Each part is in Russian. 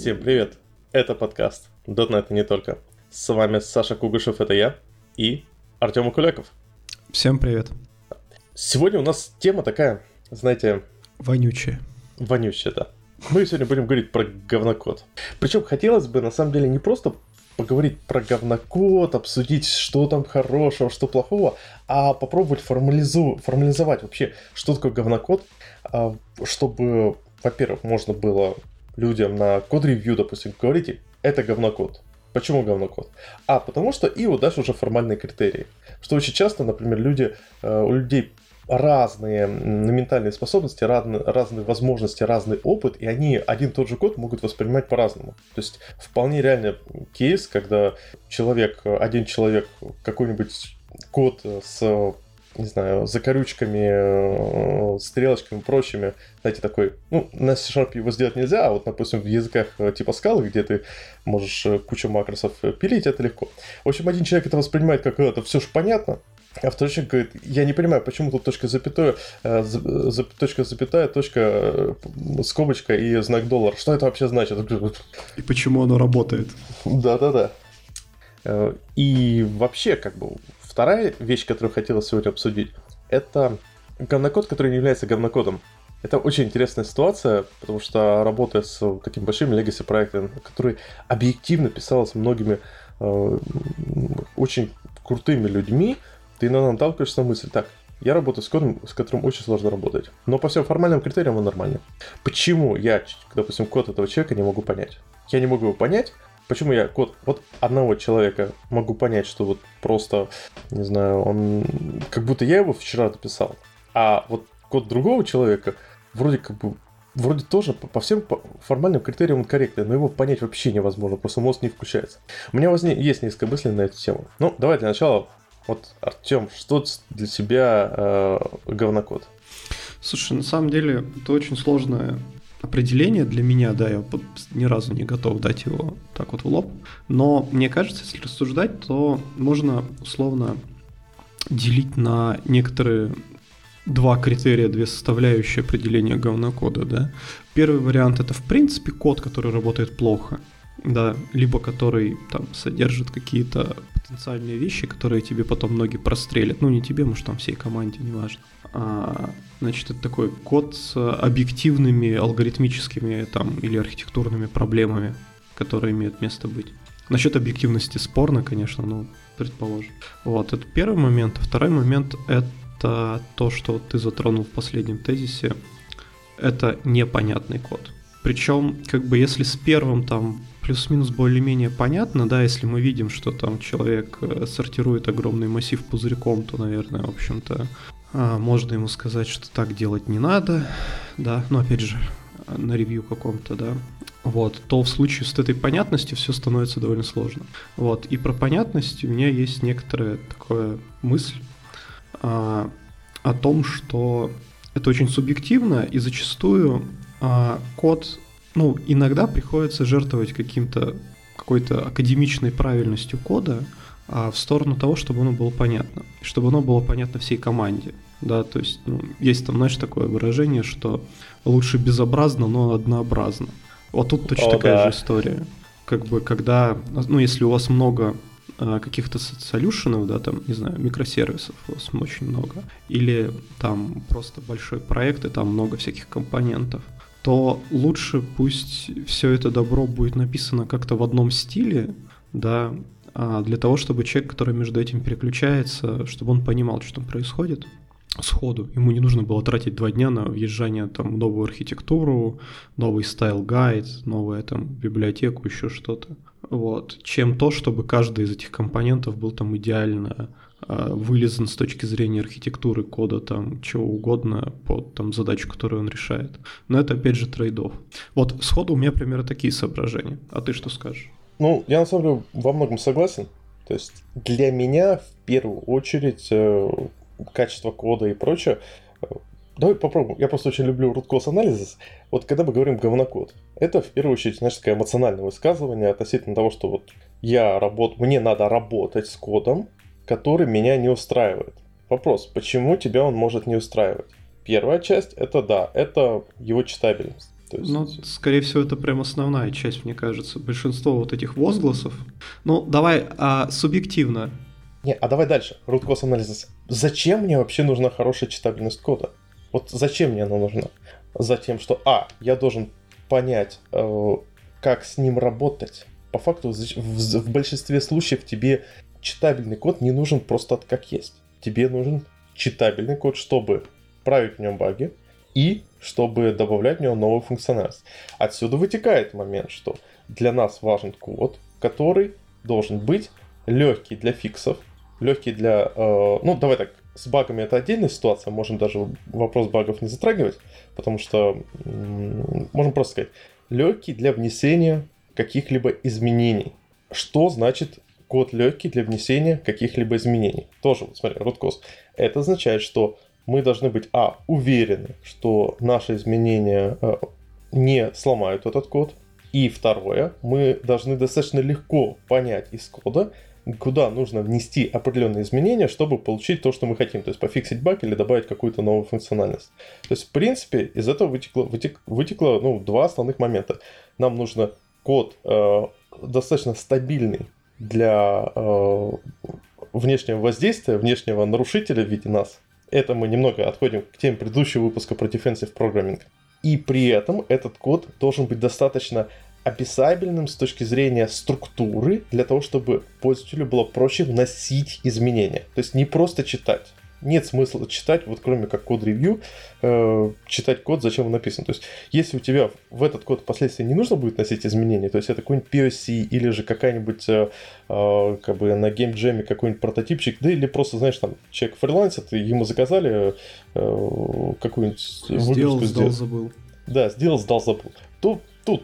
Всем привет! Это подкаст .NET не только. С вами Саша Кугушев, это я, и Артем Акуляков. Всем привет. Сегодня у нас тема такая, знаете... Вонючая. Вонючая, да. Мы сегодня будем говорить про говнокод. Причем хотелось бы, на самом деле, не просто поговорить про говнокод, обсудить, что там хорошего, что плохого, а попробовать формализу, формализовать вообще, что такое говнокод, а, чтобы, во-первых, можно было людям на код-ревью, допустим, говорите, это говнокод. Почему говнокод? А, потому что и вот дальше уже формальные критерии. Что очень часто, например, люди, э, у людей разные ментальные способности, разные, разные возможности, разный опыт, и они один и тот же код могут воспринимать по-разному. То есть вполне реальный кейс, когда человек, один человек какой-нибудь код с не знаю, закорючками, э, стрелочками, прочими, знаете, такой, ну, на C-Sharp его сделать нельзя, а вот, допустим, в языках э, типа скалы, где ты можешь э, кучу макросов пилить, это легко. В общем, один человек это воспринимает как это все же понятно, а второй человек говорит, я не понимаю, почему тут точка запятая, точка запятая, точка скобочка и знак доллар. Что это вообще значит? И почему оно работает? Да-да-да. И вообще, как бы, Вторая вещь, которую хотела сегодня обсудить, это говнокод, который не является говнокодом. Это очень интересная ситуация, потому что работая с таким большим legacy проектом, который объективно писалось многими э, очень крутыми людьми, ты иногда наталкиваешься на мысль, так, я работаю с кодом, с которым очень сложно работать. Но по всем формальным критериям он нормальный. Почему я, допустим, код этого человека не могу понять? Я не могу его понять, Почему я код вот одного человека могу понять, что вот просто, не знаю, он как будто я его вчера написал, а вот код другого человека вроде как бы вроде тоже по, по всем формальным критериям он корректный, но его понять вообще невозможно, просто мозг не включается. У меня возник, есть несколько мыслей на эту тему. Ну, давай для начала, вот, Артем, что для тебя э, говнокод? Слушай, на самом деле это очень сложная определение для меня, да, я ни разу не готов дать его так вот в лоб. Но мне кажется, если рассуждать, то можно условно делить на некоторые два критерия, две составляющие определения говнокода, да. Первый вариант это в принципе код, который работает плохо, да, либо который там содержит какие-то потенциальные вещи, которые тебе потом ноги прострелят. Ну, не тебе, может, там всей команде, неважно. А, значит, это такой код с объективными алгоритмическими там или архитектурными проблемами, которые имеют место быть. Насчет объективности спорно, конечно, но предположим. Вот, это первый момент. А второй момент — это то, что ты затронул в последнем тезисе. Это непонятный код. Причем, как бы, если с первым там плюс-минус более-менее понятно, да, если мы видим, что там человек э, сортирует огромный массив пузырьком, то, наверное, в общем-то, а, можно ему сказать, что так делать не надо, да, но опять же, на ревью каком-то, да, вот, то в случае с этой понятностью все становится довольно сложно. Вот, и про понятность у меня есть некоторая такая мысль а, о том, что это очень субъективно, и зачастую а, код, ну, иногда приходится жертвовать каким-то какой-то академичной правильностью кода, а в сторону того, чтобы оно было понятно, чтобы оно было понятно всей команде. Да, то есть ну, есть там, знаешь, такое выражение, что лучше безобразно, но однообразно. Вот тут точно О, такая да. же история. Как бы, когда, ну, если у вас много а, каких-то солюшенов, да, там, не знаю, микросервисов у вас очень много, или там просто большой проект, и там много всяких компонентов, то лучше пусть все это добро будет написано как-то в одном стиле, да, а, для того, чтобы человек, который между этим переключается, чтобы он понимал, что там происходит сходу. Ему не нужно было тратить два дня на въезжание там, в новую архитектуру, новый style guide, новую там, библиотеку, еще что-то. Вот. Чем то, чтобы каждый из этих компонентов был там идеально вылизан с точки зрения архитектуры, кода, там, чего угодно под там, задачу, которую он решает. Но это, опять же, trade-off. Вот сходу у меня примерно такие соображения. А ты что скажешь? Ну, я на самом деле во многом согласен. То есть для меня в первую очередь э, качество кода и прочее. Э, давай попробуем. Я просто очень люблю root cause analysis. Вот когда мы говорим говнокод, это в первую очередь, знаешь, такое эмоциональное высказывание относительно того, что вот я работаю, мне надо работать с кодом, который меня не устраивает. Вопрос, почему тебя он может не устраивать? Первая часть, это да, это его читабельность. есть... Ну, скорее всего, это прям основная часть, мне кажется. Большинство вот этих возгласов. Ну, давай а, субъективно. Не, а давай дальше. Root cause analysis. Зачем мне вообще нужна хорошая читабельность кода? Вот зачем мне она нужна? Затем, что, а, я должен понять, э, как с ним работать. По факту, в, в большинстве случаев тебе читабельный код не нужен просто как есть. Тебе нужен читабельный код, чтобы править в нем баги и чтобы добавлять в него новую функциональность. Отсюда вытекает момент, что для нас важен код, который должен быть легкий для фиксов, легкий для... Э, ну, давай так, с багами это отдельная ситуация, можем даже вопрос багов не затрагивать, потому что можем просто сказать, легкий для внесения каких-либо изменений. Что значит код легкий для внесения каких-либо изменений? Тоже, вот смотри, cause. Это означает, что мы должны быть, а, уверены, что наши изменения э, не сломают этот код, и второе, мы должны достаточно легко понять из кода, куда нужно внести определенные изменения, чтобы получить то, что мы хотим. То есть пофиксить баг или добавить какую-то новую функциональность. То есть, в принципе, из этого вытекло, вытек, вытекло ну, два основных момента. Нам нужно код э, достаточно стабильный для э, внешнего воздействия, внешнего нарушителя в виде нас. Это мы немного отходим к теме предыдущего выпуска про defensive programming. И при этом этот код должен быть достаточно описабельным с точки зрения структуры, для того, чтобы пользователю было проще вносить изменения. То есть не просто читать. Нет смысла читать, вот кроме как код-ревью, э, читать код, зачем он написан. То есть, если у тебя в этот код впоследствии не нужно будет носить изменения, то есть это какой-нибудь POC или же какая-нибудь э, э, как бы на геймджеме какой-нибудь прототипчик, да или просто, знаешь, там человек фрилансит, ему заказали э, какую-нибудь Сделал, сдал, забыл. Да, сделал, сдал, забыл. То тут,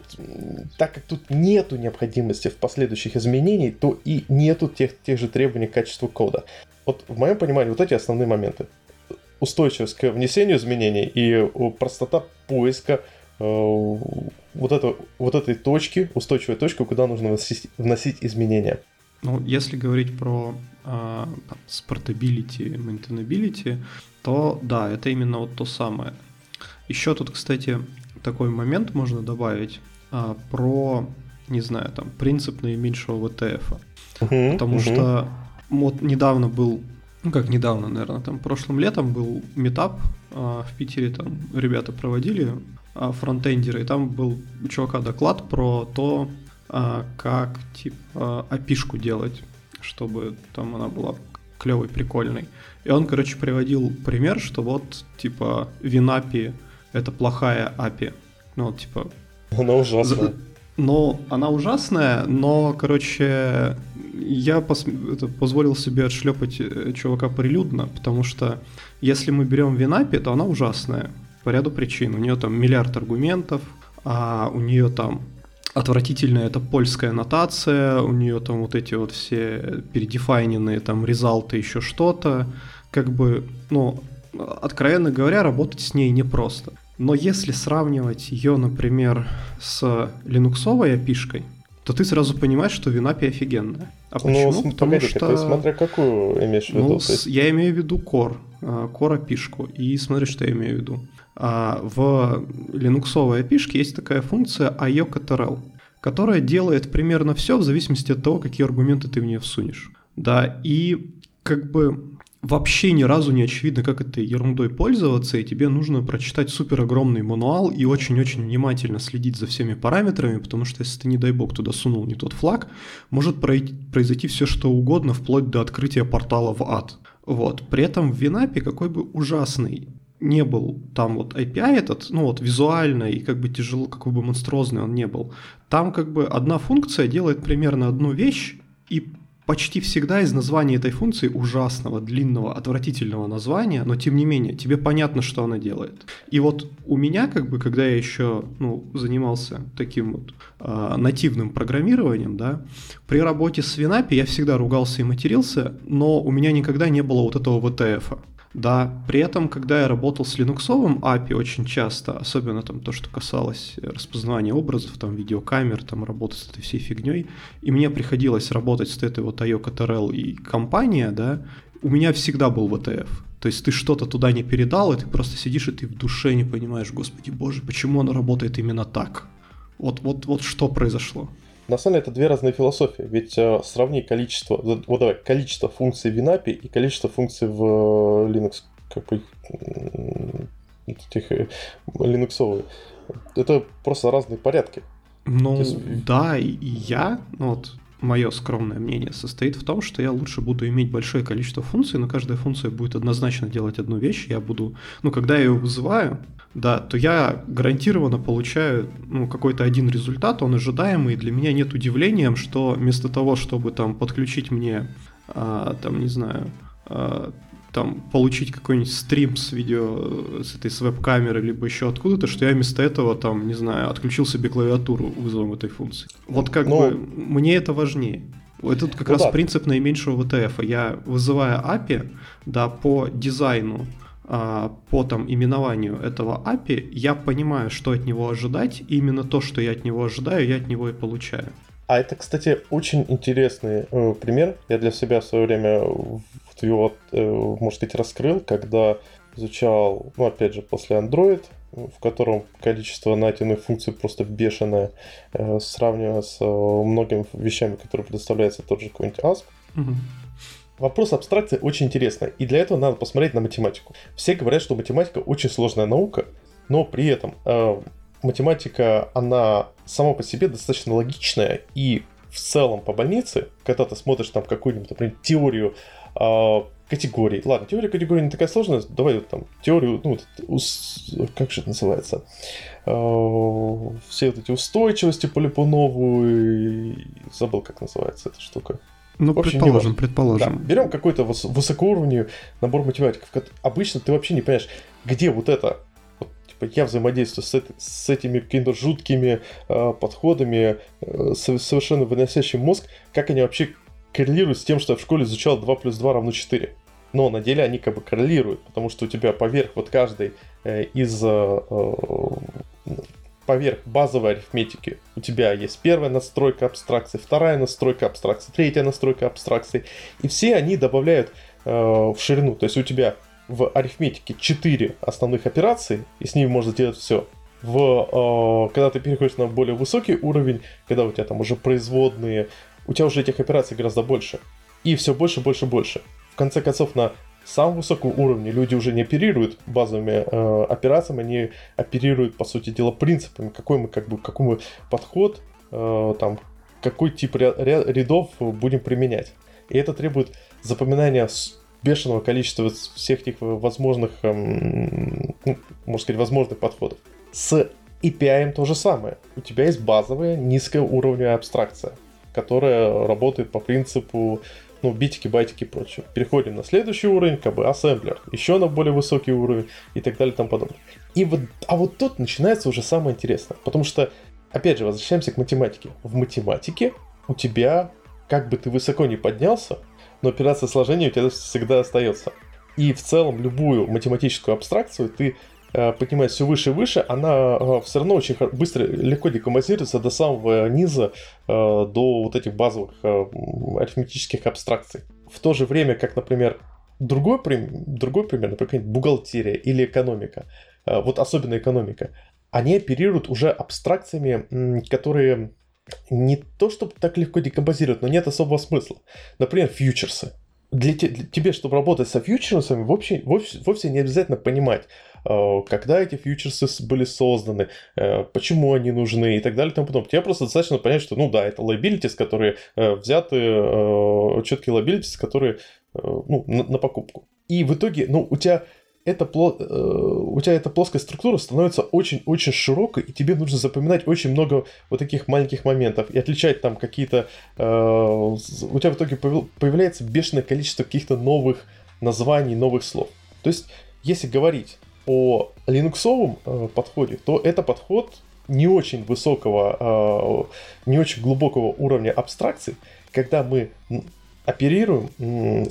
так как тут нету необходимости в последующих изменений, то и нету тех, тех же требований к качеству кода. Вот в моем понимании вот эти основные моменты. Устойчивость к внесению изменений и простота поиска э, вот, это, вот этой точки, устойчивой точки, куда нужно вносить, вносить изменения. Ну, если говорить про э, спортабилити, maintainability, то да, это именно вот то самое. Еще тут, кстати, такой момент можно добавить а, про, не знаю, там, принцип наименьшего ВТФ. Потому что вот недавно был, ну как недавно, наверное, там прошлым летом был метап а, в Питере, там ребята проводили а, фронтендеры, и там был у чувака доклад про то, а, как типа опишку делать, чтобы там она была клевой, прикольной. И он, короче, приводил пример, что вот, типа, Винапи это плохая API. Ну, типа... Она ужасная. Но она ужасная, но, короче, я пос... это, позволил себе отшлепать э, чувака прилюдно, потому что если мы берем Винапи, то она ужасная по ряду причин. У нее там миллиард аргументов, а у нее там отвратительная это польская нотация, у нее там вот эти вот все передефайненные там резалты, еще что-то. Как бы, ну, откровенно говоря, работать с ней непросто. Но если сравнивать ее, например, с линуксовой опишкой, то ты сразу понимаешь, что Винапи офигенная. А ну, почему? Ну, Потому погоди, что... Ты смотря какую имеешь в виду? Ну, есть... я имею в виду Core, Core опишку. И смотри, что я имею в виду. А, в линуксовой опишке есть такая функция IOCTRL, которая делает примерно все в зависимости от того, какие аргументы ты в нее всунешь. Да, и как бы вообще ни разу не очевидно, как этой ерундой пользоваться, и тебе нужно прочитать супер огромный мануал и очень-очень внимательно следить за всеми параметрами, потому что если ты, не дай бог, туда сунул не тот флаг, может произойти все что угодно, вплоть до открытия портала в ад. Вот. При этом в Винапе какой бы ужасный не был там вот API этот, ну вот визуально и как бы тяжело, какой бы монструозный он не был, там как бы одна функция делает примерно одну вещь, и почти всегда из названия этой функции ужасного, длинного, отвратительного названия, но тем не менее, тебе понятно, что она делает. И вот у меня, как бы, когда я еще ну, занимался таким вот э, нативным программированием, да, при работе с Винапи я всегда ругался и матерился, но у меня никогда не было вот этого VTF. Да, при этом, когда я работал с линуксовым API очень часто, особенно там то, что касалось распознавания образов, там видеокамер, там работы с этой всей фигней, и мне приходилось работать с этой вот IOCTRL и компания, да, у меня всегда был VTF. То есть ты что-то туда не передал, и ты просто сидишь, и ты в душе не понимаешь, господи боже, почему оно работает именно так? Вот, вот, вот что произошло? На самом деле это две разные философии, ведь э, сравни количество, вот давай, количество функций в WinAPI и количество функций в э, Linux, как бы, этих э, линуксовые. Это просто разные порядки. Ну, есть... да, и я, ну вот, мое скромное мнение состоит в том, что я лучше буду иметь большое количество функций, но каждая функция будет однозначно делать одну вещь. Я буду, ну, когда я ее вызываю, да, то я гарантированно получаю ну, какой-то один результат, он ожидаемый, и для меня нет удивлением, что вместо того, чтобы там подключить мне, а, там, не знаю, а, там получить какой-нибудь стрим с видео, с этой с веб-камеры, либо еще откуда-то, что я вместо этого там, не знаю, отключил себе клавиатуру вызовом этой функции. Вот как Но... бы мне это важнее. Это как ну, раз да. принцип наименьшего VTF. Я вызывая API, да, по дизайну, а, по там именованию этого API, я понимаю, что от него ожидать, и именно то, что я от него ожидаю, я от него и получаю. А это, кстати, очень интересный э, пример. Я для себя в свое время его, э, можно сказать, раскрыл, когда изучал, ну, опять же, после Android, в котором количество нативных функций просто бешеное, э, сравнивая с э, многими вещами, которые предоставляется тот же какой-нибудь ASP. Угу. Вопрос абстракции очень интересный, и для этого надо посмотреть на математику. Все говорят, что математика очень сложная наука, но при этом э, математика, она сама по себе достаточно логичная, и в целом по больнице, когда ты смотришь там какую-нибудь, например, теорию категорий. Ладно, теория категорий не такая сложная. Давай вот там теорию, ну, как же это называется? Э, все вот эти устойчивости по Липунову. Забыл, как называется эта штука. Ну, общем, предположим, предположим. Да, берем какой-то выс- высокоуровневый набор математиков. Обычно ты вообще не понимаешь, где вот это вот, типа, я взаимодействую с, это, с этими какими-то жуткими э, подходами, э, совершенно выносящим мозг, как они вообще коррелирует с тем, что я в школе изучал 2 плюс 2 равно 4. Но на деле они как бы коррелируют, потому что у тебя поверх вот каждой э, из э, э, поверх базовой арифметики у тебя есть первая настройка абстракции, вторая настройка абстракции, третья настройка абстракции, и все они добавляют э, в ширину. То есть у тебя в арифметике 4 основных операции, и с ними можно сделать все. В, э, когда ты переходишь на более высокий уровень, когда у тебя там уже производные, у тебя уже этих операций гораздо больше. И все больше, больше, больше. В конце концов, на самом высоком уровне люди уже не оперируют базовыми э, операциями, они оперируют, по сути дела, принципами, какой мы, как бы, какой мы подход, э, там, какой тип рядов будем применять. И это требует запоминания бешеного количества всех этих возможных, эм, ну, можно сказать, возможных подходов. С API то же самое. У тебя есть базовая низкая уровневая абстракция которая работает по принципу ну, битики, байтики и прочее. Переходим на следующий уровень, как бы ассемблер, еще на более высокий уровень и так далее и тому подобное. И вот, а вот тут начинается уже самое интересное, потому что, опять же, возвращаемся к математике. В математике у тебя, как бы ты высоко не поднялся, но операция сложения у тебя всегда остается. И в целом любую математическую абстракцию ты поднимаясь все выше и выше, она э, все равно очень быстро, легко декомпозируется до самого низа, э, до вот этих базовых арифметических абстракций. В то же время, как, например, другой, другой пример, например, бухгалтерия или экономика, вот особенно экономика, они оперируют уже абстракциями, которые не то чтобы так легко декомпозируют, но нет особого смысла. Например, фьючерсы. Для, те, для тебе, чтобы работать со фьючерсами, вовсе, вовсе, вовсе не обязательно понимать, Э, когда эти фьючерсы были созданы, э, почему они нужны и так далее и тому подобное. Тебе просто достаточно понять, что, ну да, это liabilities, которые э, взяты, четкие liabilities, которые ну, на, на покупку. И в итоге, ну, у тебя эта, у тебя эта плоская структура становится очень-очень широкой, и тебе нужно запоминать очень много вот таких маленьких моментов и отличать там какие-то... у тебя в итоге появляется бешеное количество каких-то новых названий, новых слов. То есть, если говорить о линуксовом э, подходе, то это подход не очень высокого, э, не очень глубокого уровня абстракции, когда мы оперируем,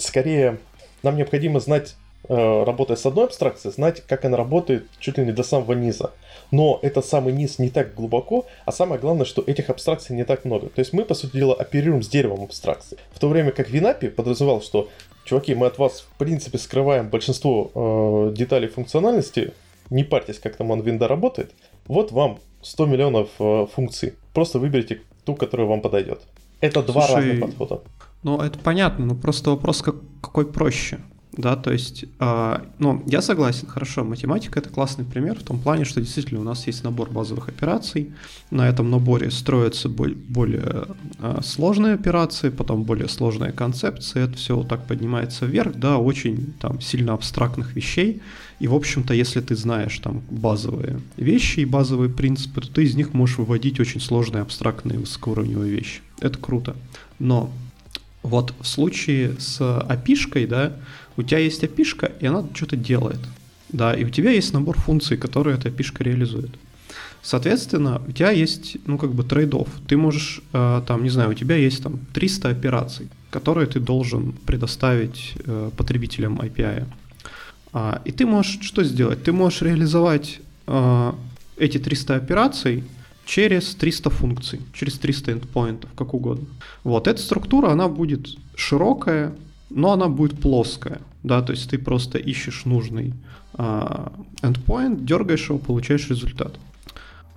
скорее нам необходимо знать работая с одной абстракцией, знать, как она работает чуть ли не до самого низа. Но это самый низ не так глубоко, а самое главное, что этих абстракций не так много. То есть мы, по сути дела, оперируем с деревом абстракций. В то время как Винапи подразумевал, что чуваки, мы от вас, в принципе, скрываем большинство э, деталей функциональности, не парьтесь, как там OneWindow работает, вот вам 100 миллионов э, функций. Просто выберите ту, которая вам подойдет. Это Слушай, два разных подхода. Ну, это понятно, но просто вопрос как, какой проще. Да, то есть, э, ну, я согласен, хорошо, математика это классный пример в том плане, что действительно у нас есть набор базовых операций, на этом наборе строятся более, более э, сложные операции, потом более сложные концепции, это все вот так поднимается вверх, да, очень там сильно абстрактных вещей, и, в общем-то, если ты знаешь там базовые вещи и базовые принципы, то ты из них можешь выводить очень сложные абстрактные высокоуровневые вещи. Это круто. Но вот в случае с api да, у тебя есть api и она что-то делает. Да, и у тебя есть набор функций, которые эта api реализует. Соответственно, у тебя есть, ну, как бы трейдов. Ты можешь, э, там, не знаю, у тебя есть там 300 операций, которые ты должен предоставить э, потребителям API. А, и ты можешь что сделать? Ты можешь реализовать э, эти 300 операций через 300 функций, через 300 endpointов, как угодно. Вот, эта структура, она будет широкая, но она будет плоская, да, то есть ты просто ищешь нужный э, endpoint, дергаешь его, получаешь результат.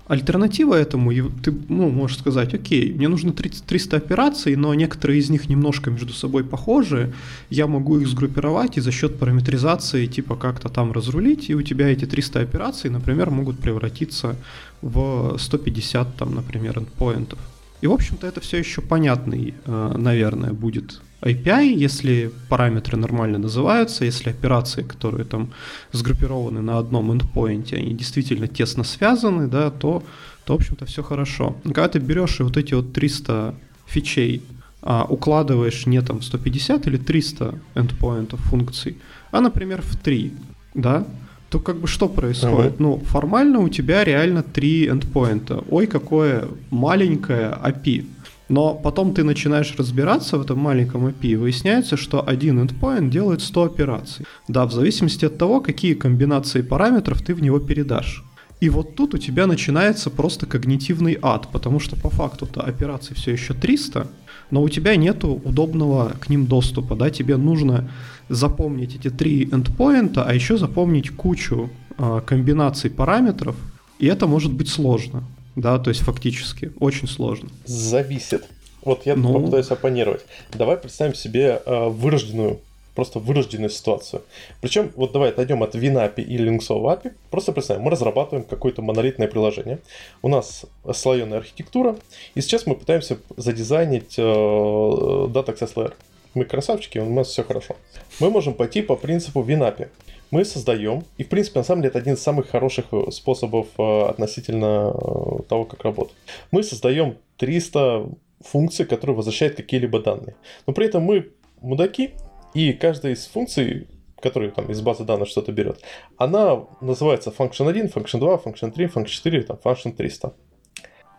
Альтернатива этому, ты ну, можешь сказать, окей, мне нужно 30, 300 операций, но некоторые из них немножко между собой похожи, я могу их сгруппировать и за счет параметризации типа как-то там разрулить, и у тебя эти 300 операций, например, могут превратиться в 150, там, например, endpointов. И, в общем-то, это все еще понятный, э, наверное, будет API, если параметры нормально называются, если операции, которые там сгруппированы на одном endpoint, они действительно тесно связаны, да, то, то в общем-то, все хорошо. Когда ты берешь и вот эти вот 300 фичей а, укладываешь не там 150 или 300 endpointов функций, а, например, в 3, да, то как бы что происходит? Uh-huh. Ну, формально у тебя реально три эндпоинта. Ой, какое маленькое API. Но потом ты начинаешь разбираться в этом маленьком API, и выясняется, что один endpoint делает 100 операций. Да, в зависимости от того, какие комбинации параметров ты в него передашь. И вот тут у тебя начинается просто когнитивный ад, потому что по факту-то операций все еще 300, но у тебя нету удобного к ним доступа, да, тебе нужно запомнить эти три эндпоинта, а еще запомнить кучу э, комбинаций параметров, и это может быть сложно. Да, то есть фактически очень сложно. Зависит. Вот я ну... попытаюсь оппонировать. Давай представим себе э, вырожденную, просто вырожденную ситуацию. Причем, вот давай отойдем от WinAPI и линксового API. Просто представим, мы разрабатываем какое-то монолитное приложение. У нас слоеная архитектура, и сейчас мы пытаемся задизайнить э, Data Access Layer. Мы красавчики, у нас все хорошо. Мы можем пойти по принципу WinAPI мы создаем, и в принципе на самом деле это один из самых хороших э, способов э, относительно э, того, как работать. Мы создаем 300 функций, которые возвращают какие-либо данные. Но при этом мы мудаки, и каждая из функций, которая там из базы данных что-то берет, она называется function 1, function 2, function 3, function 4, там, function 300.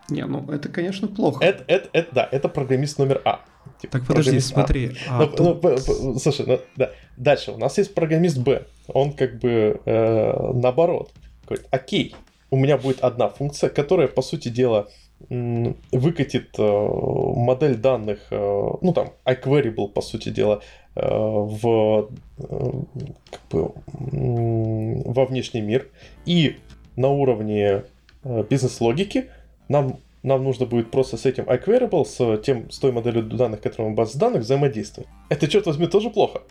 Не, ну это, конечно, плохо. Это, это, это, да, это программист номер А. Типа, так подожди, смотри. А, а, ну, тут... ну, слушай, ну, да. дальше у нас есть программист Б. Он как бы э, наоборот. Говорит, окей, у меня будет одна функция, которая, по сути дела, выкатит э, модель данных, э, ну там, iQueryable, по сути дела, э, в, как бы, во внешний мир. И на уровне бизнес-логики нам нам нужно будет просто с этим iQueryable, с, тем, с той моделью данных, которая в базе данных, взаимодействовать. Это, черт возьми, тоже плохо.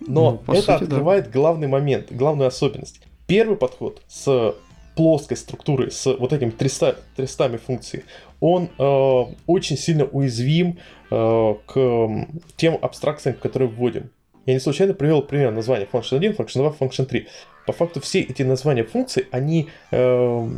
Но ну, это сути, открывает да. главный момент, главную особенность. Первый подход с плоской структурой, с вот этими 300, 300 функций, он э, очень сильно уязвим э, к тем абстракциям, которые вводим. Я не случайно привел пример названия function 1, function 2, function 3. По факту все эти названия функций, они э,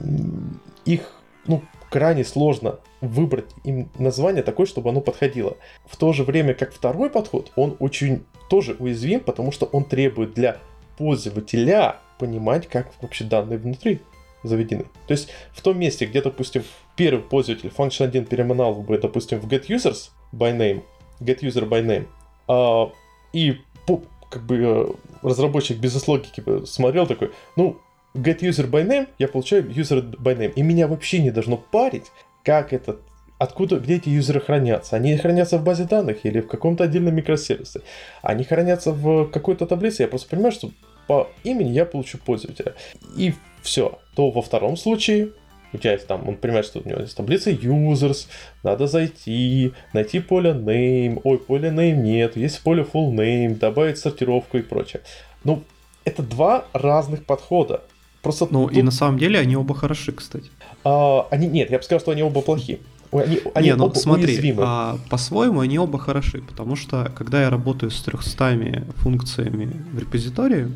их ну, крайне сложно выбрать им название такое, чтобы оно подходило. В то же время, как второй подход, он очень тоже уязвим, потому что он требует для пользователя понимать, как вообще данные внутри заведены. То есть в том месте, где, допустим, первый пользователь function 1 переманал бы, допустим, в get users by name, get user by name, а, и по, как бы э, разработчик без логики смотрел такой, ну, get user by name, я получаю user by name. И меня вообще не должно парить, как этот откуда, где эти юзеры хранятся? Они хранятся в базе данных или в каком-то отдельном микросервисе? Они хранятся в какой-то таблице? Я просто понимаю, что по имени я получу пользователя. И все. То во втором случае у тебя есть там, он понимает, что у него есть таблица users, надо зайти, найти поле name, ой, поле name нет, есть поле full name, добавить сортировку и прочее. Ну, это два разных подхода. Просто ну, тут... и на самом деле они оба хороши, кстати. А, они, нет, я бы сказал, что они оба плохие. Они, они Не, ну смотри, а, по-своему они оба хороши, потому что когда я работаю с 300 функциями в репозитории,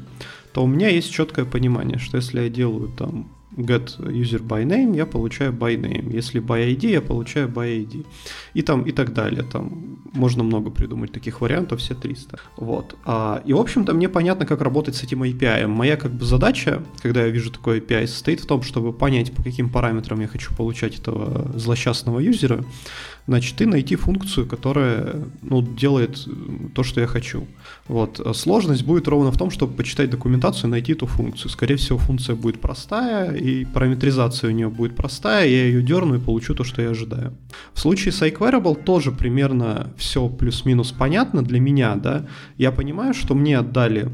то у меня есть четкое понимание, что если я делаю там get user by name, я получаю by name. Если by ID, я получаю by ID. И там и так далее. Там можно много придумать таких вариантов, все 300. Вот. А, и, в общем-то, мне понятно, как работать с этим API. Моя как бы задача, когда я вижу такой API, состоит в том, чтобы понять, по каким параметрам я хочу получать этого злосчастного юзера, значит, и найти функцию, которая ну, делает то, что я хочу. Вот. Сложность будет ровно в том, чтобы почитать документацию и найти эту функцию. Скорее всего, функция будет простая, и параметризация у нее будет простая, я ее дерну и получу то, что я ожидаю. В случае с iQueryable тоже примерно все плюс-минус понятно для меня, да. Я понимаю, что мне отдали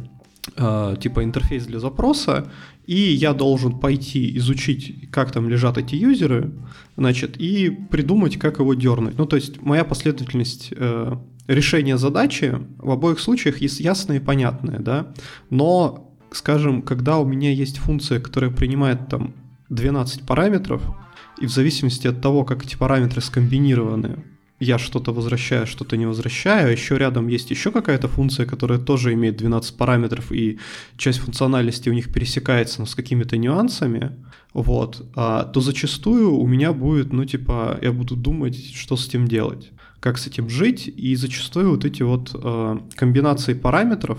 э, типа интерфейс для запроса, и я должен пойти изучить, как там лежат эти юзеры, значит, и придумать, как его дернуть. Ну, то есть моя последовательность э, решения задачи в обоих случаях ясная и понятная, да, но, скажем, когда у меня есть функция, которая принимает там 12 параметров, и в зависимости от того, как эти параметры скомбинированы, я что-то возвращаю, что-то не возвращаю. Еще рядом есть еще какая-то функция, которая тоже имеет 12 параметров, и часть функциональности у них пересекается, но с какими-то нюансами, вот, а, то зачастую у меня будет, ну, типа, я буду думать, что с этим делать, как с этим жить, и зачастую вот эти вот э, комбинации параметров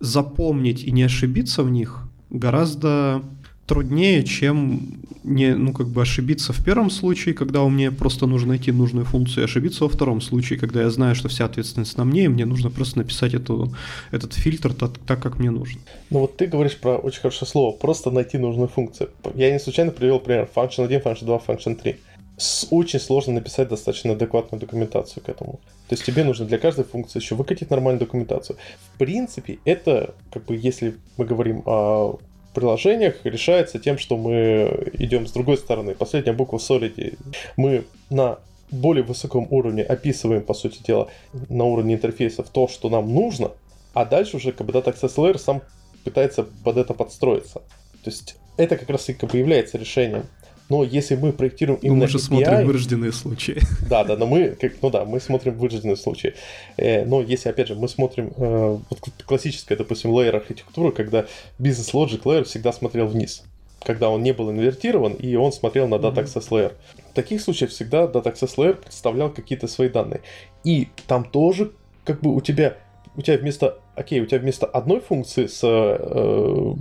запомнить и не ошибиться в них гораздо труднее, чем не, ну, как бы ошибиться в первом случае, когда у меня просто нужно найти нужную функцию, и ошибиться во втором случае, когда я знаю, что вся ответственность на мне, и мне нужно просто написать эту, этот фильтр так, так, как мне нужно. Ну вот ты говоришь про очень хорошее слово, просто найти нужную функцию. Я не случайно привел пример function 1, function 2, function 3. С, очень сложно написать достаточно адекватную документацию к этому. То есть тебе нужно для каждой функции еще выкатить нормальную документацию. В принципе, это, как бы, если мы говорим о приложениях решается тем, что мы идем с другой стороны. Последняя буква Solid. Мы на более высоком уровне описываем, по сути дела, на уровне интерфейсов то, что нам нужно, а дальше уже как бы Data Access Layer сам пытается под это подстроиться. То есть это как раз и как бы является решением. Но если мы проектируем именно Мы же API, смотрим вырожденные случаи. Да, да, но мы, как, ну да, мы смотрим вырожденные случаи. Э, но если, опять же, мы смотрим э, вот классическая, допустим, лейер архитектура, когда бизнес logic layer всегда смотрел вниз когда он не был инвертирован, и он смотрел на Data Access Layer. В таких случаях всегда Data Access Layer представлял какие-то свои данные. И там тоже как бы у тебя у тебя вместо, окей, у тебя вместо одной функции с, э,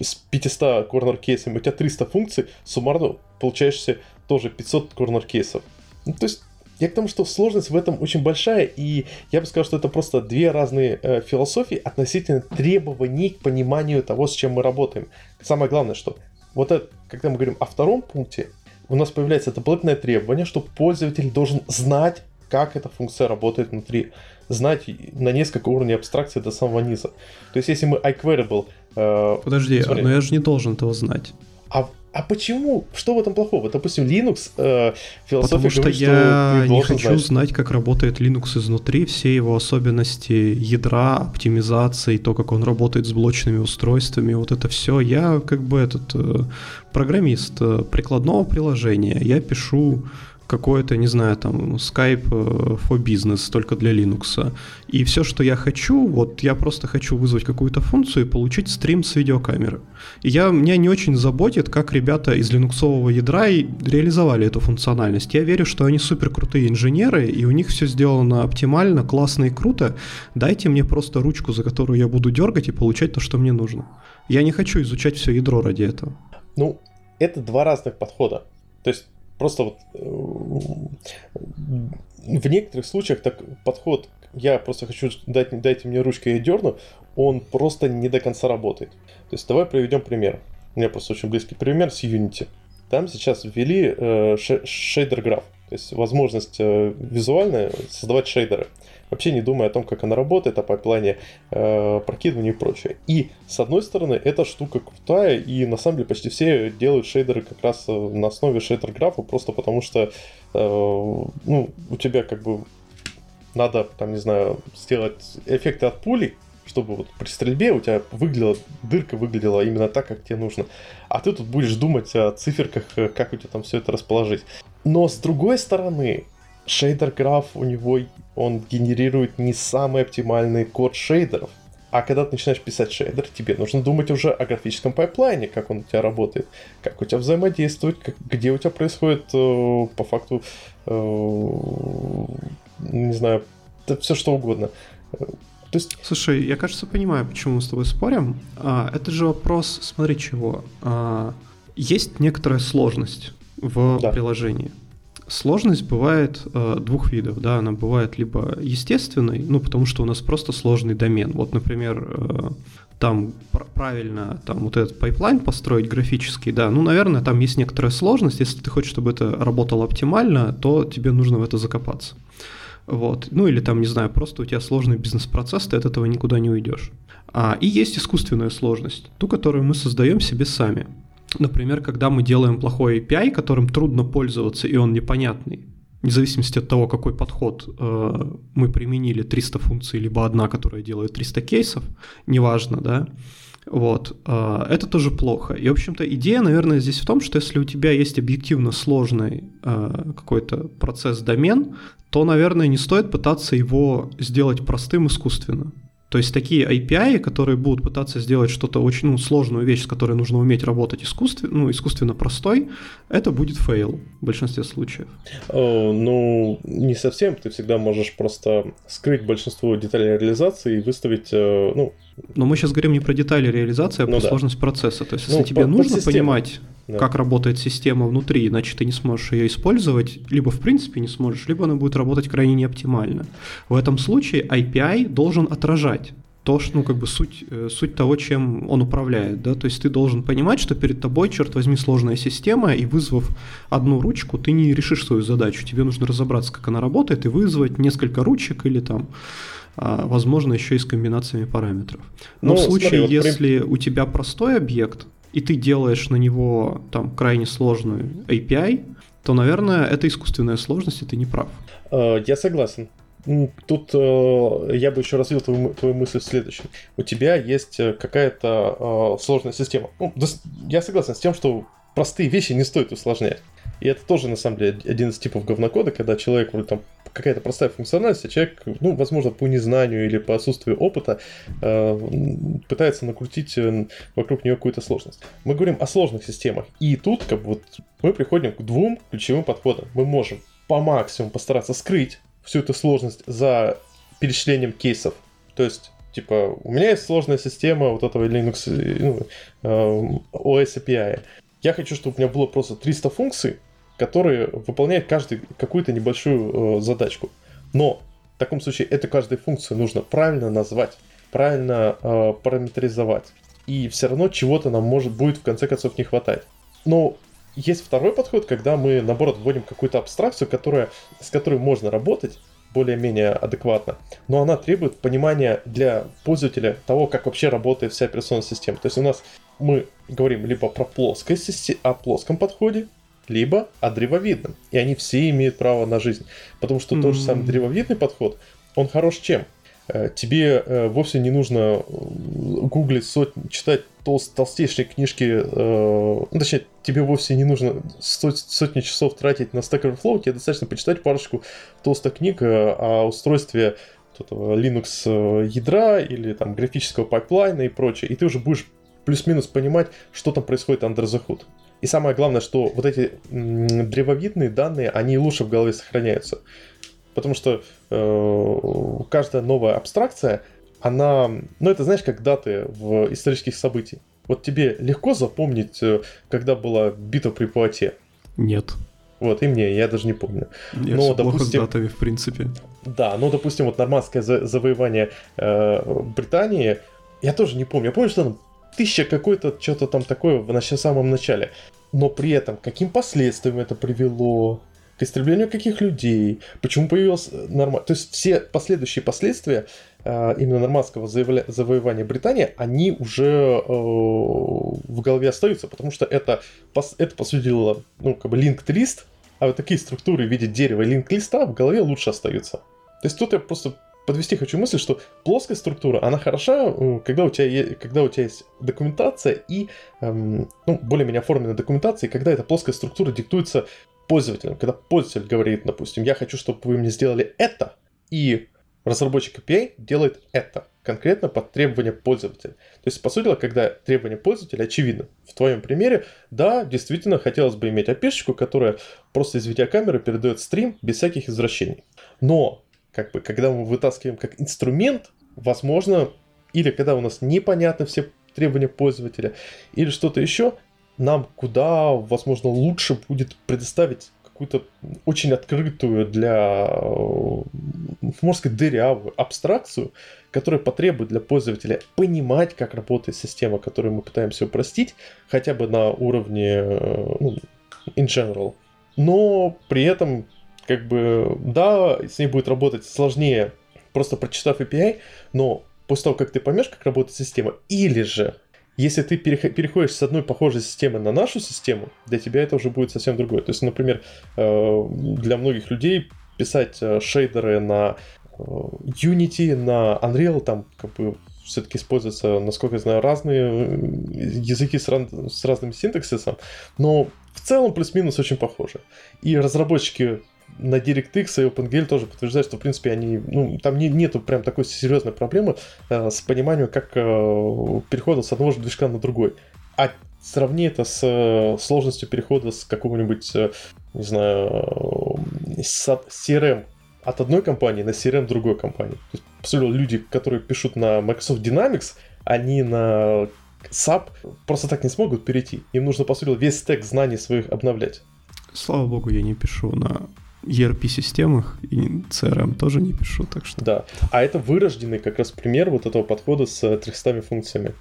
с 500 корнер кейсами, у тебя 300 функций, суммарно получаешься тоже 500 корнер кейсов. Ну, то есть я к тому, что сложность в этом очень большая, и я бы сказал, что это просто две разные э, философии относительно требований к пониманию того, с чем мы работаем. Самое главное, что вот это, когда мы говорим о втором пункте, у нас появляется дополнительное требование, что пользователь должен знать, как эта функция работает внутри знать на несколько уровней абстракции до самого низа. То есть, если мы iQueryable... Э, Подожди, смотри, но я же не должен этого знать. А, а почему? Что в этом плохого? Допустим, Linux э, философия Потому что говорит, я что не хочу знать. знать, как работает Linux изнутри, все его особенности ядра, оптимизации, то, как он работает с блочными устройствами, вот это все. Я как бы этот э, программист э, прикладного приложения. Я пишу какой-то, не знаю, там, Skype э, for Business только для Linux. И все, что я хочу, вот я просто хочу вызвать какую-то функцию и получить стрим с видеокамеры. И я, меня не очень заботит, как ребята из линуксового ядра реализовали эту функциональность. Я верю, что они супер крутые инженеры, и у них все сделано оптимально, классно и круто. Дайте мне просто ручку, за которую я буду дергать и получать то, что мне нужно. Я не хочу изучать все ядро ради этого. Ну, это два разных подхода. То есть Просто вот э, в некоторых случаях так подход я просто хочу дать, дайте мне ручку, я дерну, он просто не до конца работает. То есть давай приведем пример. У меня просто очень близкий пример с Unity. Там сейчас ввели э, шейдер граф, то есть возможность э, визуально создавать шейдеры вообще не думая о том, как она работает, о пайплайне э, прокидывания и прочее. И, с одной стороны, эта штука крутая, и на самом деле почти все делают шейдеры как раз э, на основе шейдер-графа, просто потому что э, ну, у тебя как бы надо, там, не знаю, сделать эффекты от пули, чтобы вот при стрельбе у тебя выглядела, дырка выглядела именно так, как тебе нужно. А ты тут будешь думать о циферках, э, как у тебя там все это расположить. Но с другой стороны, шейдер граф у него он генерирует не самый оптимальный код шейдеров. А когда ты начинаешь писать шейдер, тебе нужно думать уже о графическом пайплайне, как он у тебя работает, как у тебя взаимодействует, как, где у тебя происходит э, по факту, э, не знаю, да, все что угодно. То есть... Слушай, я, кажется, понимаю, почему мы с тобой спорим. А, это же вопрос, смотри, чего. А, есть некоторая сложность в да. приложении. Сложность бывает э, двух видов, да, она бывает либо естественной, ну, потому что у нас просто сложный домен. Вот, например, э, там пр- правильно там вот этот пайплайн построить графический, да, ну, наверное, там есть некоторая сложность. Если ты хочешь, чтобы это работало оптимально, то тебе нужно в это закопаться. Вот. Ну или там, не знаю, просто у тебя сложный бизнес-процесс, ты от этого никуда не уйдешь. А, и есть искусственная сложность, ту, которую мы создаем себе сами. Например, когда мы делаем плохой API, которым трудно пользоваться, и он непонятный, вне зависимости от того, какой подход э, мы применили, 300 функций, либо одна, которая делает 300 кейсов, неважно, да, вот, э, это тоже плохо. И, в общем-то, идея, наверное, здесь в том, что если у тебя есть объективно сложный э, какой-то процесс-домен, то, наверное, не стоит пытаться его сделать простым искусственно. То есть такие API, которые будут пытаться сделать что-то очень ну, сложную вещь, с которой нужно уметь работать искусственно, ну, искусственно простой, это будет фейл в большинстве случаев. О, ну, не совсем. Ты всегда можешь просто скрыть большинство деталей реализации и выставить, э, ну... Но мы сейчас говорим не про детали реализации, а ну, про да. сложность процесса. То есть, если ну, тебе по, нужно по понимать, да. как работает система внутри, иначе ты не сможешь ее использовать, либо в принципе не сможешь, либо она будет работать крайне неоптимально. В этом случае API должен отражать то, что, ну, как бы суть, э, суть того, чем он управляет, да, то есть ты должен понимать, что перед тобой, черт возьми, сложная система, и вызвав одну ручку, ты не решишь свою задачу, тебе нужно разобраться, как она работает, и вызвать несколько ручек или там возможно, еще и с комбинациями параметров. Но ну, в случае, смотри, вот если при... у тебя простой объект, и ты делаешь на него там крайне сложную API, то, наверное, это искусственная сложность, и ты не прав. Э, я согласен. Тут э, я бы еще развил твою, твою мысль в следующем. У тебя есть э, какая-то э, сложная система. Ну, я согласен с тем, что простые вещи не стоит усложнять. И это тоже, на самом деле, один из типов говнокода, когда человек, вроде там, какая-то простая функциональность, а человек, ну, возможно, по незнанию или по отсутствию опыта э, пытается накрутить э, вокруг нее какую-то сложность. Мы говорим о сложных системах. И тут, как бы, вот, мы приходим к двум ключевым подходам. Мы можем по максимуму постараться скрыть всю эту сложность за перечислением кейсов. То есть, типа, у меня есть сложная система вот этого Linux ну, э, OS API. Я хочу, чтобы у меня было просто 300 функций, которые выполняют каждый какую-то небольшую э, задачку. Но в таком случае эту каждую функцию нужно правильно назвать, правильно э, параметризовать. И все равно чего-то нам может будет в конце концов не хватать. Но есть второй подход, когда мы, наоборот, вводим какую-то абстракцию, которая, с которой можно работать более-менее адекватно, но она требует понимания для пользователя того, как вообще работает вся операционная система. То есть у нас мы говорим либо про плоскость, о плоском подходе, либо о древовидном. И они все имеют право на жизнь. Потому что mm-hmm. тот же самый древовидный подход, он хорош чем? Э, тебе э, вовсе не нужно э, гуглить, сотни, читать тол- толстейшие книжки, ну, точнее, тебе вовсе не нужно сот- сотни часов тратить на Stack Overflow, тебе достаточно почитать парочку толстых книг о устройстве Linux ядра или там графического пайплайна и прочее, и ты уже будешь плюс-минус понимать, что там происходит under the hood. И самое главное, что вот эти древовидные данные, они лучше в голове сохраняются. Потому что э, каждая новая абстракция, она, ну это знаешь, как даты в исторических событий. Вот тебе легко запомнить, э, когда была битва при Пуате? Нет. Вот, и мне, я даже не помню. Я но, допустим, плохо с датами, в принципе. Да, ну, допустим, вот нормандское завоевание э, Британии, я тоже не помню. Я помню, что там тысяча какой-то, что-то там такое в самом начале. Но при этом, каким последствиям это привело, к истреблению каких людей, почему появилось э, нормально. То есть все последующие последствия э, именно нормандского заявля... завоевания Британии, они уже э, в голове остаются, потому что это, это посудило, ну, как бы linked-лист, а вот такие структуры в виде дерева linked-листа в голове лучше остаются. То есть тут я просто подвести хочу мысль, что плоская структура, она хороша, э, когда у тебя, есть, когда у тебя есть документация и эм, ну, более-менее оформленная документация, и когда эта плоская структура диктуется пользователем. Когда пользователь говорит, допустим, я хочу, чтобы вы мне сделали это, и разработчик API делает это конкретно под требования пользователя. То есть, по сути дела, когда требования пользователя очевидно. В твоем примере, да, действительно хотелось бы иметь api которая просто из видеокамеры передает стрим без всяких извращений. Но, как бы, когда мы вытаскиваем как инструмент, возможно, или когда у нас непонятны все требования пользователя, или что-то еще, нам куда, возможно, лучше будет предоставить какую-то очень открытую для, можно сказать, дырявую абстракцию, которая потребует для пользователя понимать, как работает система, которую мы пытаемся упростить, хотя бы на уровне ну, in general. Но при этом, как бы, да, с ней будет работать сложнее, просто прочитав API, но после того, как ты поймешь, как работает система, или же если ты переходишь с одной похожей системы на нашу систему, для тебя это уже будет совсем другое. То есть, например, э, для многих людей писать э, шейдеры на э, Unity, на Unreal, там как бы все-таки используются, насколько я знаю, разные языки с, раз, с разным синтаксисом, но в целом плюс-минус очень похожи. И разработчики на DirectX и OpenGL тоже подтверждают, что, в принципе, они, ну, там не, нету прям такой серьезной проблемы э, с пониманием, как э, перехода с одного же движка на другой. А сравни это с э, сложностью перехода с какого-нибудь, э, не знаю, э, с CRM от одной компании на CRM другой компании. То есть, сути, люди, которые пишут на Microsoft Dynamics, они на SAP просто так не смогут перейти. Им нужно, по сути, весь стек знаний своих обновлять. Слава богу, я не пишу на ERP-системах и CRM тоже не пишу, так что... Да, а это вырожденный как раз пример вот этого подхода с 300 функциями.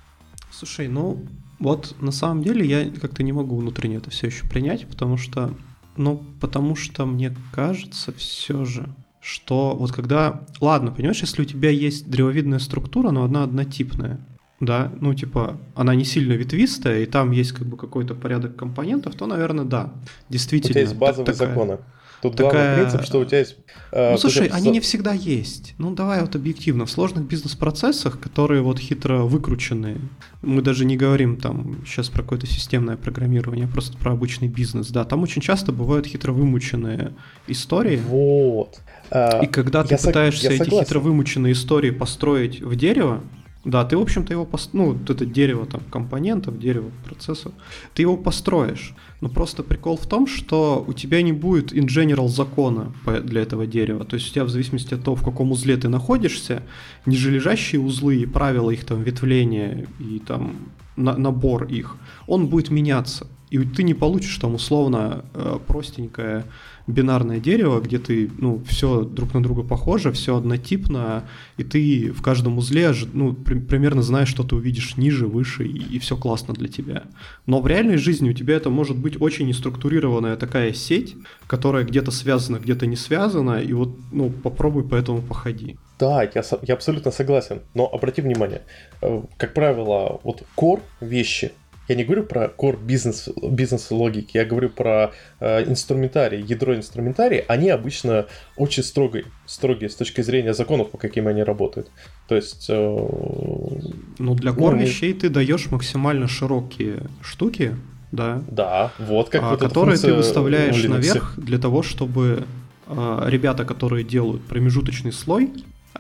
Слушай, ну вот на самом деле я как-то не могу внутренне это все еще принять, потому что, ну, потому что мне кажется все же, что вот когда... Ладно, понимаешь, если у тебя есть древовидная структура, но она однотипная, да, ну типа она не сильно ветвистая, и там есть как бы какой-то порядок компонентов, то, наверное, да, действительно. У тебя есть базовые такая... законы. Тут такая... главный принцип, что у тебя есть... Э, ну, слушай, они не всегда есть. Ну, давай вот объективно. В сложных бизнес-процессах, которые вот хитро выкрученные, мы даже не говорим там сейчас про какое-то системное программирование, а просто про обычный бизнес, да, там очень часто бывают хитро вымученные истории. Вот. И когда ты я пытаешься эти хитро вымученные истории построить в дерево, да, ты, в общем-то, его, пост... ну, вот это дерево там компонентов, дерево процессов, ты его построишь. Но просто прикол в том, что у тебя не будет in general закона для этого дерева. То есть у тебя в зависимости от того, в каком узле ты находишься, нижележащие узлы и правила их там ветвления и там на набор их, он будет меняться. И ты не получишь там условно э, простенькое бинарное дерево, где ты, ну, все друг на друга похоже, все однотипно, и ты в каждом узле, ну, при, примерно знаешь, что ты увидишь ниже, выше, и, и все классно для тебя. Но в реальной жизни у тебя это может быть очень неструктурированная такая сеть, которая где-то связана, где-то не связана, и вот, ну, попробуй по этому походи. Да, я, я абсолютно согласен, но обрати внимание, э, как правило, вот core вещи, я не говорю про core бизнес, бизнес логики, я говорю про э, инструментарий, ядро инструментарий, они обычно очень строгие, строгие с точки зрения законов, по каким они работают. То есть... Э, ну, для core ну, вещей ты даешь максимально широкие штуки, да. Да, вот как а, вот Которые ты выставляешь наверх для того, чтобы э, ребята, которые делают промежуточный слой,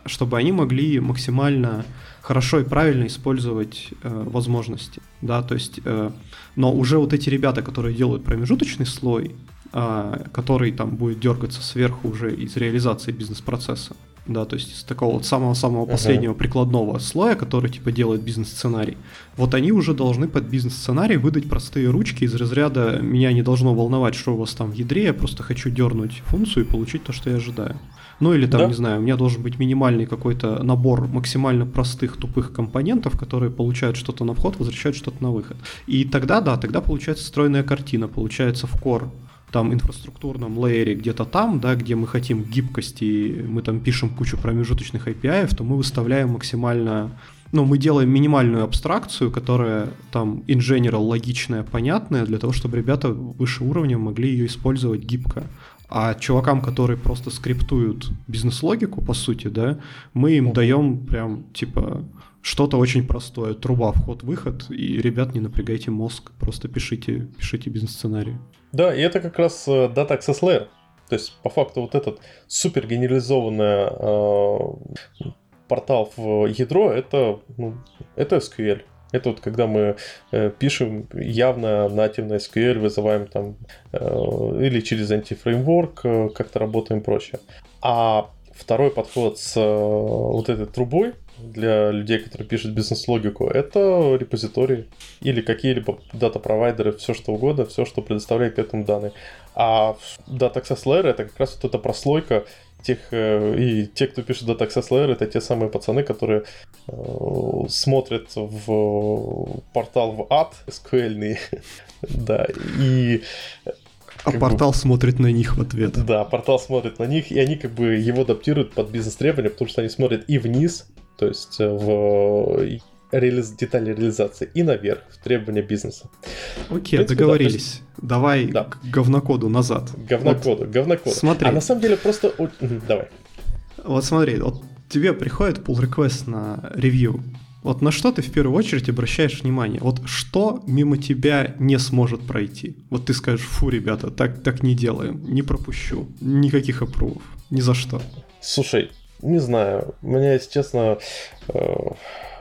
чтобы они могли максимально хорошо и правильно использовать э, возможности, да, то есть, э, но уже вот эти ребята, которые делают промежуточный слой, э, который там будет дергаться сверху уже из реализации бизнес-процесса, да, то есть из такого вот самого-самого последнего uh-huh. прикладного слоя, который типа делает бизнес-сценарий, вот они уже должны под бизнес-сценарий выдать простые ручки из разряда «меня не должно волновать, что у вас там в ядре, я просто хочу дернуть функцию и получить то, что я ожидаю». Ну или там, да? не знаю, у меня должен быть минимальный какой-то набор максимально простых тупых компонентов, которые получают что-то на вход, возвращают что-то на выход. И тогда, да, тогда получается стройная картина, получается в core там инфраструктурном лейере где-то там, да, где мы хотим гибкости, мы там пишем кучу промежуточных API, то мы выставляем максимально ну, мы делаем минимальную абстракцию, которая там in general логичная, понятная, для того, чтобы ребята выше уровня могли ее использовать гибко. А чувакам, которые просто скриптуют бизнес-логику, по сути, да, мы им даем прям, типа, что-то очень простое. Труба, вход-выход, и, ребят, не напрягайте мозг, просто пишите, пишите бизнес-сценарий. Да, и это как раз э, Data Access Layer. То есть, по факту, вот этот супер генерализованный э, портал в ядро, это, ну, это SQL. Это вот когда мы э, пишем явно нативно SQL, вызываем там э, или через антифреймворк э, как-то работаем и прочее. А второй подход с э, вот этой трубой для людей, которые пишут бизнес-логику, это репозитории или какие-либо дата-провайдеры, все что угодно, все, что предоставляет к этому данные. А Data Access Layer это как раз вот эта прослойка тех, э, и те, кто пишет Data Access Layer, это те самые пацаны, которые э, смотрят в портал в ад SQL, да, и а портал бы, смотрит на них в ответ. Да, портал смотрит на них, и они как бы его адаптируют под бизнес-требования, потому что они смотрят и вниз, то есть э, в реализ... детали реализации, и наверх, в требования бизнеса. Окей, принципе, договорились. Да, Давай да. к говнокоду назад. Говнокоду, вот, говнокоду. Смотри. А на самом деле просто... Давай. Вот смотри, вот тебе приходит pull request на ревью. Вот на что ты в первую очередь обращаешь внимание? Вот что мимо тебя не сможет пройти? Вот ты скажешь, фу, ребята, так, так не делаем, не пропущу, никаких опрувов, ни за что. Слушай, не знаю, меня, если честно, э,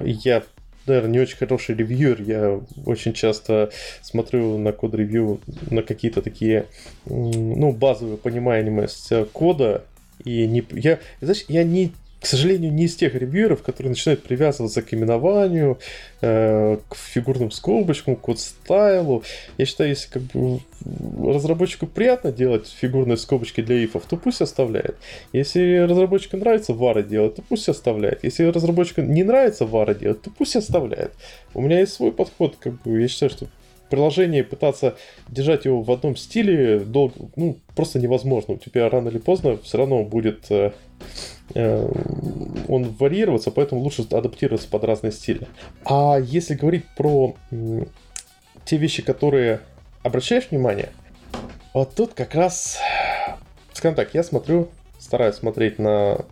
я наверное, не очень хороший ревьюер. Я очень часто смотрю на код-ревью на какие-то такие, ну, базовые понимаемость кода. И не, я, знаешь, я не к сожалению, не из тех ревьюеров, которые начинают привязываться к именованию, э, к фигурным скобочкам, к код-стайлу. Я считаю, если как бы разработчику приятно делать фигурные скобочки для ифов, то пусть оставляет. Если разработчику нравится вара делать, то пусть оставляет. Если разработчику не нравится вара делать, то пусть оставляет. У меня есть свой подход, как бы я считаю, что приложение пытаться держать его в одном стиле долго, ну, просто невозможно. У тебя рано или поздно все равно будет э, Э, он варьироваться, поэтому лучше адаптироваться под разные стили. А если говорить про те вещи, которые обращаешь внимание, вот тут как раз, скажем так, я смотрю, стараюсь смотреть на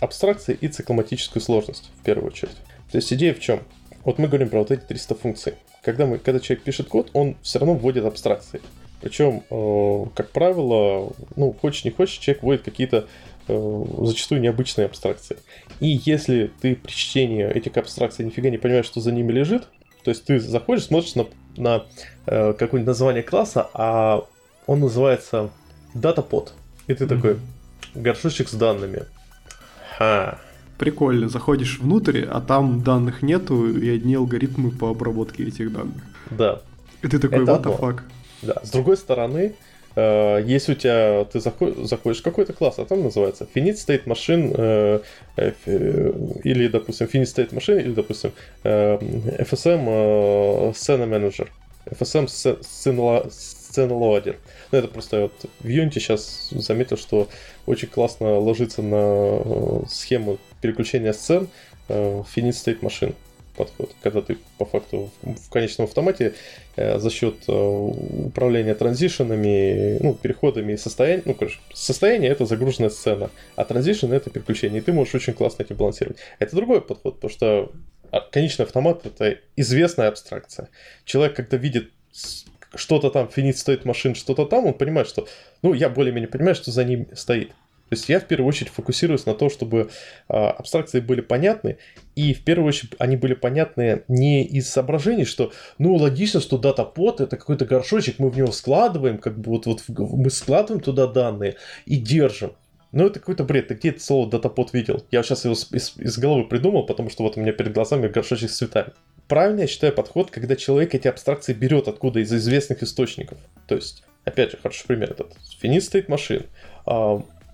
абстракции и цикломатическую сложность в первую очередь. То есть идея в чем? Вот мы говорим про вот эти 300 функций. Когда, мы, когда человек пишет код, он все равно вводит абстракции. Причем, э, как правило, ну, хочешь не хочешь, человек вводит какие-то Э, зачастую необычные абстракции. И если ты при чтении этих абстракций нифига не понимаешь, что за ними лежит, то есть ты заходишь, смотришь на, на э, какое-нибудь название класса, а он называется DataPod. И ты mm-hmm. такой, горшочек с данными. Ха. Прикольно, заходишь внутрь, а там данных нету, и одни алгоритмы по обработке этих данных. Да. И ты такой, Это what the fuck? Да. С другой стороны, Э, если у тебя ты заходишь в какой-то класс, а там называется Finite State Machine э, э, или, допустим, Finite State Machine или, допустим, FSM Scena Manager, FSM Scena Loader. Ну, это просто вот в Unity сейчас заметил, что очень классно ложится на схему переключения сцен Finite State Machine подход, когда ты по факту в конечном автомате э, за счет э, управления транзишенами, ну, переходами и состоянием, ну, короче, состояние это загруженная сцена, а транзишн это переключение, и ты можешь очень классно эти балансировать. Это другой подход, потому что а, конечный автомат это известная абстракция. Человек, когда видит что-то там, финит стоит машин, что-то там, он понимает, что, ну, я более-менее понимаю, что за ним стоит. То есть я в первую очередь фокусируюсь на том, чтобы э, абстракции были понятны, и в первую очередь они были понятны не из соображений, что, ну, логично, что дата-под это какой-то горшочек, мы в него складываем, как бы вот, вот мы складываем туда данные и держим. Ну, это какой-то бред. Ты где это слово датапод видел? Я сейчас его из, из головы придумал, потому что вот у меня перед глазами горшочек с цветами. Правильно я считаю подход, когда человек эти абстракции берет откуда из известных источников. То есть, опять же, хороший пример этот. Finite State Machine.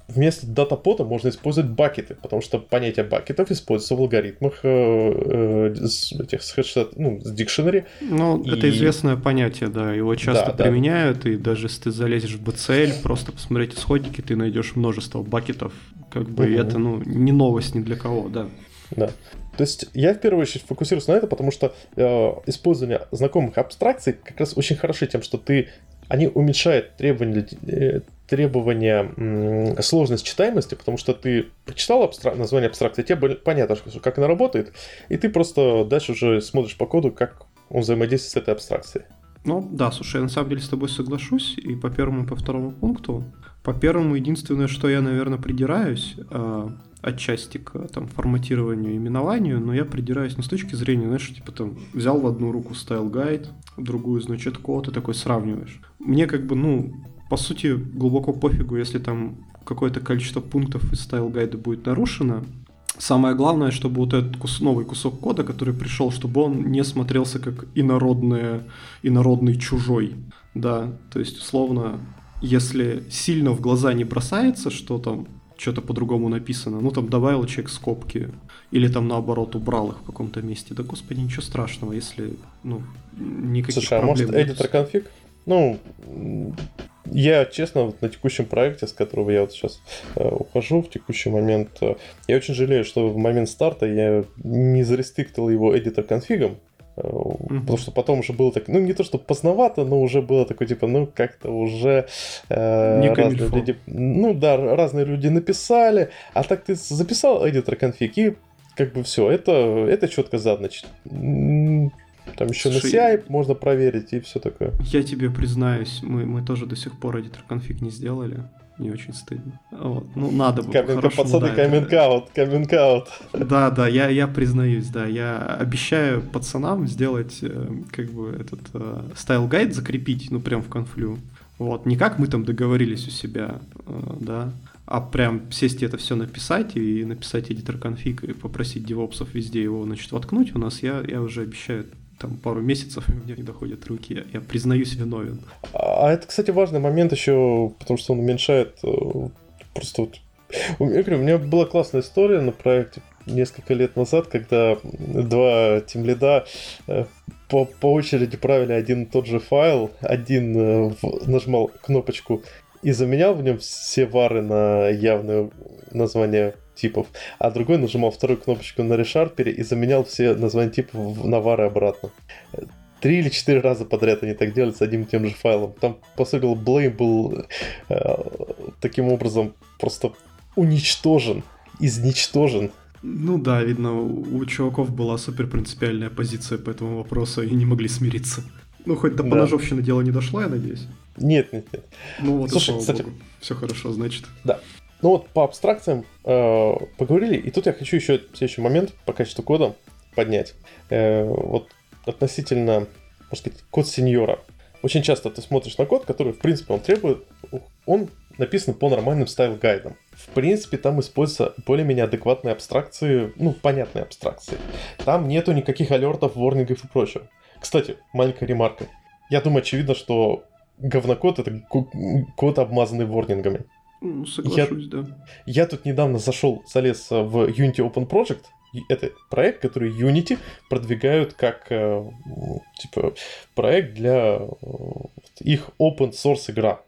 Вместо датапота можно использовать бакеты, потому что понятие бакетов используется в алгоритмах э, э, этих с хэшет, ну, с дикшенери. Ну, и... это известное понятие, да, его часто да, применяют, да. и даже если ты залезешь в BCL, просто посмотреть исходники, ты найдешь множество бакетов, как бы, угу. это, ну, не новость ни для кого, да. Да. То есть я в первую очередь фокусируюсь на это, потому что э, использование знакомых абстракций как раз очень хороши тем, что ты они уменьшают требования, э, требования сложность читаемости, потому что ты прочитал абстрак... название абстракции, тебе понятно, как она работает, и ты просто дальше уже смотришь по коду, как он взаимодействует с этой абстракцией. Ну да, слушай, я на самом деле с тобой соглашусь и по первому, и по второму пункту. По первому, единственное, что я, наверное, придираюсь, э, отчасти к там, форматированию именованию, но я придираюсь не с точки зрения, знаешь, типа там взял в одну руку стайл гайд, в другую, значит, код, и такой сравниваешь. Мне как бы, ну, по сути, глубоко пофигу, если там какое-то количество пунктов из стайл гайда будет нарушено. Самое главное, чтобы вот этот кус, новый кусок кода, который пришел, чтобы он не смотрелся как инородное, инородный чужой. Да, то есть, условно, если сильно в глаза не бросается, что там что-то по-другому написано, ну там добавил человек скобки, или там наоборот убрал их в каком-то месте, да господи, ничего страшного, если, ну, никаких Слушай, а может editor конфиг? Ну, я, честно, вот на текущем проекте, с которого я вот сейчас э, ухожу в текущий момент, э, я очень жалею, что в момент старта я не зарестриктил его editor конфигом, Mm-hmm. Потому что потом уже было так, ну не то что поздновато, но уже было такое типа, ну как-то уже э, разные люди, ну да, разные люди написали, а так ты записал editor конфиг и как бы все, это, это четко задано. Там еще Слушай, на CI можно проверить и все такое. Я тебе признаюсь, мы, мы тоже до сих пор editor конфиг не сделали не очень стыдно. Вот. Ну, надо было. Каминка, пацаны, да, каминг-аут, каминг-аут. Да, да, я, я признаюсь, да, я обещаю пацанам сделать э, как бы этот э, стайл-гайд закрепить, ну, прям в Conflu. Вот, не как мы там договорились у себя, э, да, а прям сесть и это все написать и написать editor config и попросить девопсов везде его, значит, воткнуть у нас, я, я уже обещаю там пару месяцев, и мне не доходят руки, я, я признаюсь виновен. А это, кстати, важный момент еще, потому что он уменьшает э, просто вот... Я говорю, у меня была классная история на проекте несколько лет назад, когда два тимлида э, по, по очереди правили один и тот же файл, один э, нажимал кнопочку и заменял в нем все вары на явное название типов, а другой нажимал вторую кнопочку на решарпере и заменял все названия типов на вары обратно. Три или четыре раза подряд они так делали с одним и тем же файлом. Там, по сути, Blame был э, таким образом просто уничтожен, изничтожен. Ну да, видно, у чуваков была супер принципиальная позиция по этому вопросу, и не могли смириться. Ну, хоть до поножовщины да. дело не дошло, я надеюсь. Нет, нет, нет. Ну вот, Слушай, кстати, Богу. все хорошо, значит. Да. Ну вот по абстракциям э, поговорили, и тут я хочу еще следующий момент по качеству кода поднять. Э, вот относительно, можно сказать, код сеньора. Очень часто ты смотришь на код, который, в принципе, он требует, он написан по нормальным стайл-гайдам. В принципе, там используются более-менее адекватные абстракции, ну, понятные абстракции. Там нету никаких алертов, ворнингов и прочего. Кстати, маленькая ремарка. Я думаю, очевидно, что говнокод — это код, обмазанный ворнингами. Ну, соглашусь, я, да. Я тут недавно зашел, залез в Unity Open Project. Это проект, который Unity продвигают как э, типа проект для э, их open source игра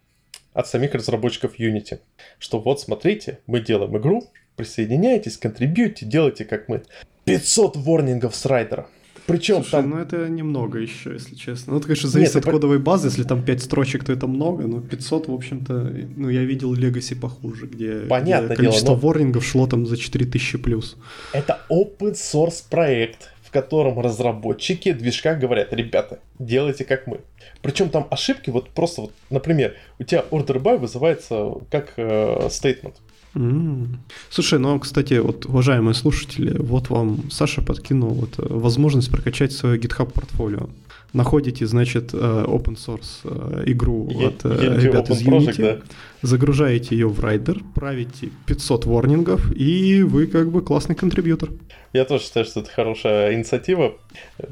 от самих разработчиков Unity. Что вот смотрите, мы делаем игру, присоединяйтесь, контрибьюйте, делайте как мы. 500 ворнингов с райдера. Причем Слушай, там... ну это немного еще, если честно. Ну, это, конечно, зависит Нет, от кодовой базы. Если там 5 строчек, то это много, но 500, в общем-то, ну, я видел Legacy похуже, где, Понятно где количество дело, но... ворнингов шло там за 4000 плюс. Это open source проект, в котором разработчики движка говорят, ребята, делайте как мы. Причем там ошибки, вот просто вот, например, у тебя order by вызывается как э, statement. Mm. Слушай, ну, кстати, вот, уважаемые слушатели, вот вам Саша подкинул вот, э, возможность прокачать свое GitHub портфолио. Находите, значит, э, open source э, игру Я, от Unity ребят из Unity, Project, да. загружаете ее в райдер, правите 500 ворнингов, и вы как бы классный контрибьютор. Я тоже считаю, что это хорошая инициатива,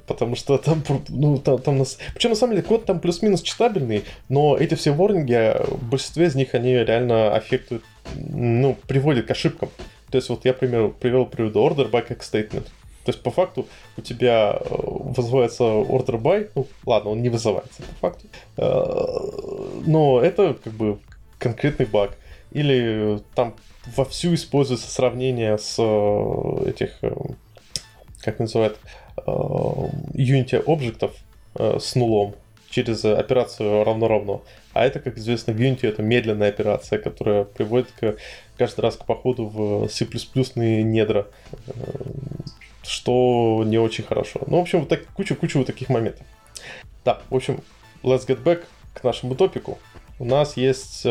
потому что там, ну, там, там нас... Причем, на самом деле, код там плюс-минус читабельный, но эти все ворнинги, большинство из них, они реально аффектуют, ну, приводят к ошибкам. То есть вот я, например, привел приведу order by как statement. То есть, по факту, у тебя э, вызывается order by, ну, ладно, он не вызывается, по факту, э, но это как бы конкретный баг. Или там вовсю используется сравнение с э, этих, как называют, Unity объектов с нулом через операцию равно-равно. А это, как известно, в Unity это медленная операция, которая приводит к, каждый раз к походу в C++ недра что не очень хорошо. Ну, в общем, вот так, кучу-кучу вот таких моментов. Да, в общем, let's get back к нашему топику. У нас есть э,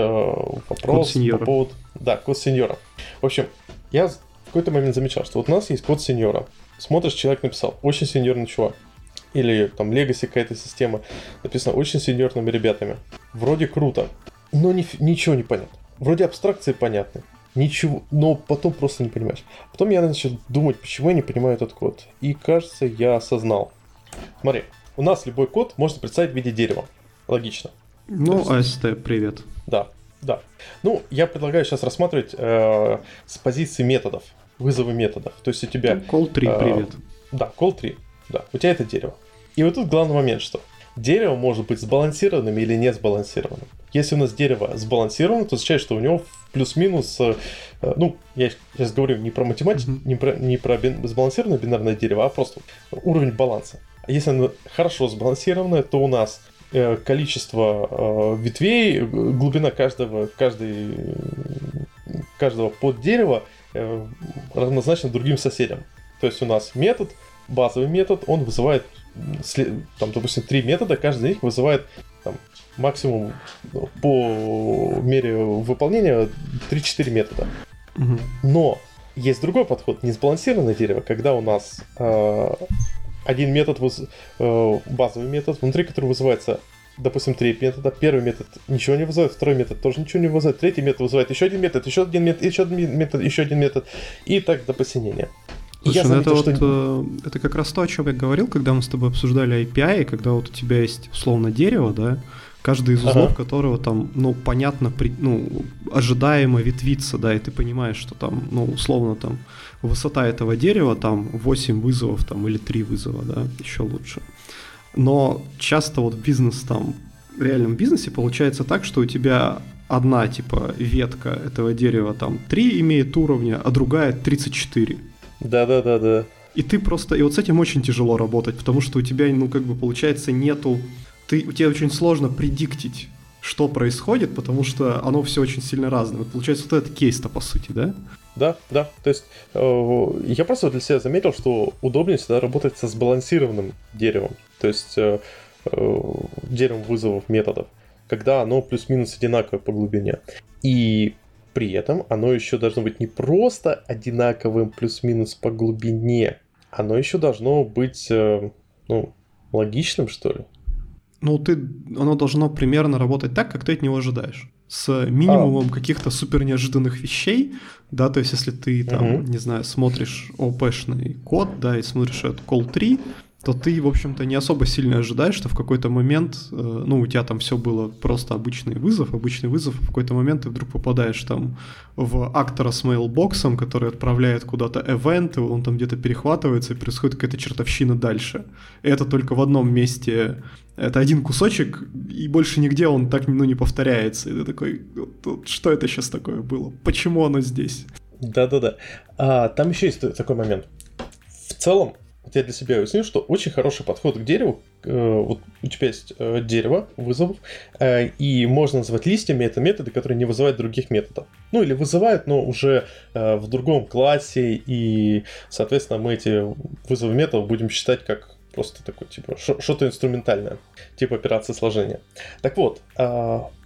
вопрос по поводу... Да, код сеньора. В общем, я в какой-то момент замечал, что вот у нас есть код сеньора. Смотришь, человек написал, очень сеньорный чувак. Или там Legacy какая-то система, написано очень сеньорными ребятами. Вроде круто, но ни, ничего не понятно. Вроде абстракции понятны, Ничего, но потом просто не понимаешь. Потом я начал думать, почему я не понимаю этот код. И кажется, я осознал. Смотри, у нас любой код можно представить в виде дерева. Логично. Ну, есть, AST, привет. Да, да. Ну, я предлагаю сейчас рассматривать э, с позиции методов, вызовы методов. То есть у тебя... Ну, call 3, э, привет. Да, call 3. Да, у тебя это дерево. И вот тут главный момент, что дерево может быть сбалансированным или не сбалансированным. Если у нас дерево сбалансировано, то означает, что у него плюс-минус, э, э, ну, я сейчас говорю не про математику, mm-hmm. не про, не про бин, сбалансированное бинарное дерево, а просто уровень баланса. А если оно хорошо сбалансированное, то у нас э, количество ветвей, глубина каждого, каждой, каждого под дерева равнозначно другим соседям. То есть у нас метод, базовый метод, он вызывает, там, допустим, три метода, каждый из них вызывает максимум по мере выполнения 3-4 метода. Угу. Но есть другой подход, несбалансированное дерево, когда у нас э, один метод, э, базовый метод, внутри которого вызывается, допустим, три метода. Первый метод ничего не вызывает, второй метод тоже ничего не вызывает, третий метод вызывает еще один метод, еще один метод, еще один метод, еще один метод, и так до посинения. Слушай, я ну заметил, это, что... вот, э, это как раз то, о чем я говорил, когда мы с тобой обсуждали API, когда вот у тебя есть условно дерево, да, каждый из узлов ага. которого там, ну, понятно, при, ну, ожидаемо ветвится, да, и ты понимаешь, что там, ну, условно там высота этого дерева там 8 вызовов там или 3 вызова, да, еще лучше. Но часто вот бизнес там, в реальном бизнесе получается так, что у тебя одна, типа, ветка этого дерева там 3 имеет уровня, а другая 34. Да-да-да-да. И ты просто, и вот с этим очень тяжело работать, потому что у тебя, ну, как бы, получается, нету ты, тебе очень сложно предиктить, что происходит, потому что оно все очень сильно разное. Вот получается, вот этот кейс-то по сути, да? Да, да. То есть э, я просто для себя заметил, что удобнее всегда работать со сбалансированным деревом. То есть э, э, деревом вызовов методов, когда оно плюс-минус одинаковое по глубине. И при этом оно еще должно быть не просто одинаковым плюс-минус по глубине, оно еще должно быть э, ну, логичным, что ли ну, ты, оно должно примерно работать так, как ты от него ожидаешь. С минимумом а. каких-то супер неожиданных вещей, да, то есть если ты там, угу. не знаю, смотришь ОП-шный код, да, и смотришь этот call 3, то ты, в общем-то, не особо сильно ожидаешь, что в какой-то момент, э, ну, у тебя там все было просто обычный вызов, обычный вызов, в какой-то момент ты вдруг попадаешь там в актора с мейлбоксом, который отправляет куда-то эвент, и он там где-то перехватывается, и происходит какая-то чертовщина дальше. И это только в одном месте, это один кусочек, и больше нигде он так, ну, не повторяется. И ты такой, что это сейчас такое было? Почему оно здесь? Да-да-да. А, там еще есть такой момент. В целом, я для себя уяснил, что очень хороший подход к дереву. Э, вот у тебя есть э, дерево вызовов, э, и можно назвать листьями это методы, которые не вызывают других методов. Ну или вызывают, но уже в другом классе, и, соответственно, мы эти вызовы методов будем считать как просто такой, типа, что-то инструментальное, типа операции сложения. Так вот,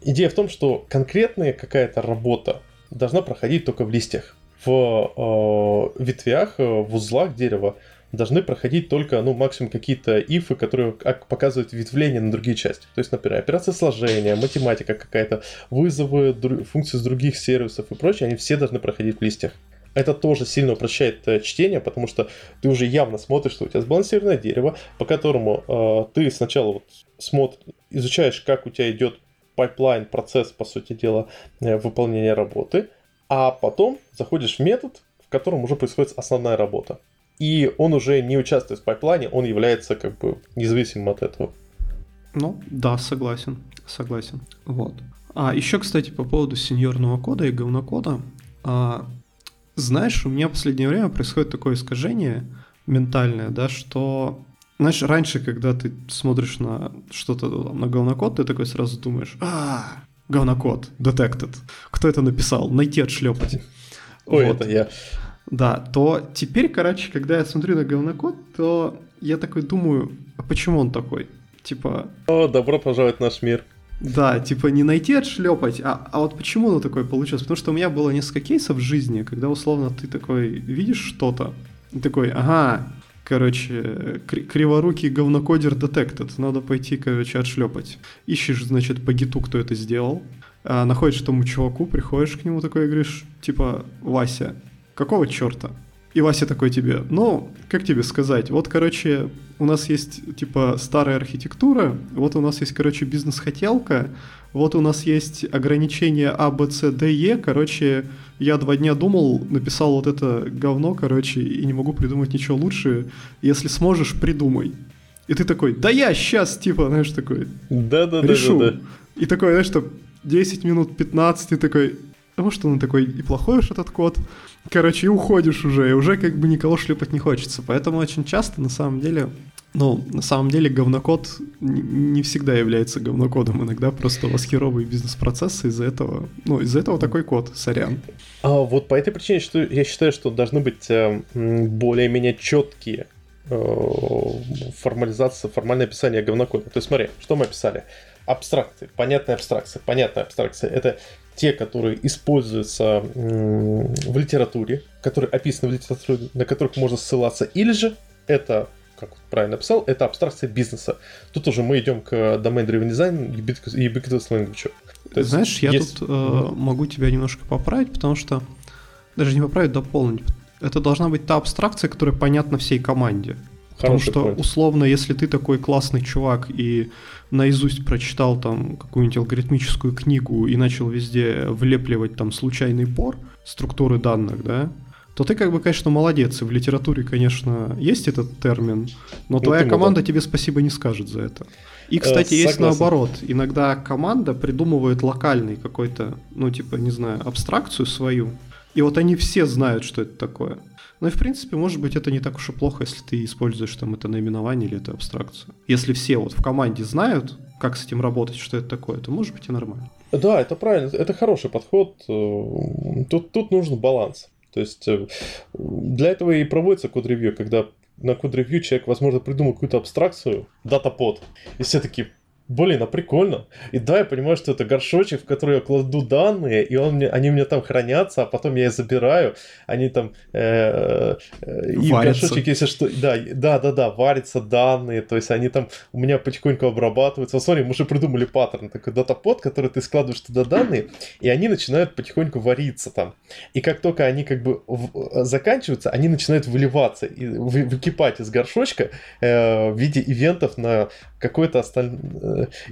идея в том, что конкретная какая-то работа должна проходить только в листьях. В ветвях, в узлах дерева должны проходить только, ну, максимум какие-то ифы, которые показывают ветвление на другие части. То есть, например, операция сложения, математика какая-то, вызовы функций с других сервисов и прочее, они все должны проходить в листьях. Это тоже сильно упрощает э, чтение, потому что ты уже явно смотришь, что у тебя сбалансированное дерево, по которому э, ты сначала вот смотр, изучаешь, как у тебя идет пайплайн, процесс, по сути дела, э, выполнения работы, а потом заходишь в метод, в котором уже происходит основная работа. И он уже не участвует в пайплайне, он является как бы независимым от этого. Ну, да, согласен, согласен. Вот. А еще, кстати, по поводу сеньорного кода и говнокода. А, знаешь, у меня в последнее время происходит такое искажение ментальное, да, что знаешь, раньше, когда ты смотришь на что-то на говнокод, ты такой сразу думаешь, а, говнокод, detected. Кто это написал? Найти, отшлепать. Ой, вот. это я. Да, то теперь, короче, когда я смотрю на говнокод, то я такой думаю, а почему он такой? Типа... О, добро пожаловать в наш мир. Да, типа не найти отшлепать, а, а вот почему оно такое получилось? Потому что у меня было несколько кейсов в жизни, когда условно ты такой видишь что-то, и такой, ага, короче, криворукий говнокодер detected, надо пойти, короче, отшлепать. Ищешь, значит, по гиту, кто это сделал, а, находишь тому чуваку, приходишь к нему такой и говоришь, типа, Вася, какого черта? И Вася такой тебе, ну, как тебе сказать, вот, короче, у нас есть, типа, старая архитектура, вот у нас есть, короче, бизнес-хотелка, вот у нас есть ограничения А, Б, С, Д, Е, короче, я два дня думал, написал вот это говно, короче, и не могу придумать ничего лучше, если сможешь, придумай. И ты такой, да я сейчас, типа, знаешь, такой, да-да-да, решу. Да, да, да. И такой, знаешь, что 10 минут, 15, и такой, а может он такой и плохой уж этот код, короче, и уходишь уже, и уже как бы никого шлепать не хочется. Поэтому очень часто, на самом деле, ну, на самом деле говнокод не всегда является говнокодом. Иногда просто у вас херовые бизнес-процессы из-за этого. Ну, из-за этого такой код, сорян. А вот по этой причине что я считаю, что должны быть э, более-менее четкие э, формализация, формальное описание говнокода. То есть смотри, что мы описали? Абстракции, понятная абстракция. Понятная абстракция — это те, которые используются в литературе, которые описаны в литературе, на которых можно ссылаться, или же это как правильно написал, это абстракция бизнеса. Тут уже мы идем к Domain Driven Design и Ubiquitous Language. То есть Знаешь, я есть... тут э, могу тебя немножко поправить, потому что даже не поправить, дополнить. Это должна быть та абстракция, которая понятна всей команде. Потому что, point. условно, если ты такой классный чувак и наизусть прочитал там какую-нибудь алгоритмическую книгу и начал везде влепливать там случайный бор структуры данных, да, то ты как бы, конечно, молодец. И в литературе, конечно, есть этот термин, но ну, твоя команда да. тебе спасибо не скажет за это. И, кстати, э, есть наоборот. Иногда команда придумывает локальный какой-то, ну, типа, не знаю, абстракцию свою, и вот они все знают, что это такое. Ну и, в принципе, может быть, это не так уж и плохо, если ты используешь там это наименование или эту абстракцию. Если все вот в команде знают, как с этим работать, что это такое, то может быть и нормально. Да, это правильно, это хороший подход. Э, тут, тут нужен баланс. То есть э, для этого и проводится код-ревью, когда на код-ревью человек, возможно, придумал какую-то абстракцию, дата-под, и все таки блин, а прикольно. И да, я понимаю, что это горшочек, в который я кладу данные, и он мне, они у меня там хранятся, а потом я их забираю, они там... Э, э, и горшочек, если что... Да, да, да, да, варятся данные, то есть они там у меня потихоньку обрабатываются. Смотри, мы уже придумали паттерн, такой датапод, который ты складываешь туда данные, и они начинают потихоньку вариться там. И как только они как бы в, заканчиваются, они начинают выливаться, и, вы, выкипать из горшочка э, в виде ивентов на какой-то остальной...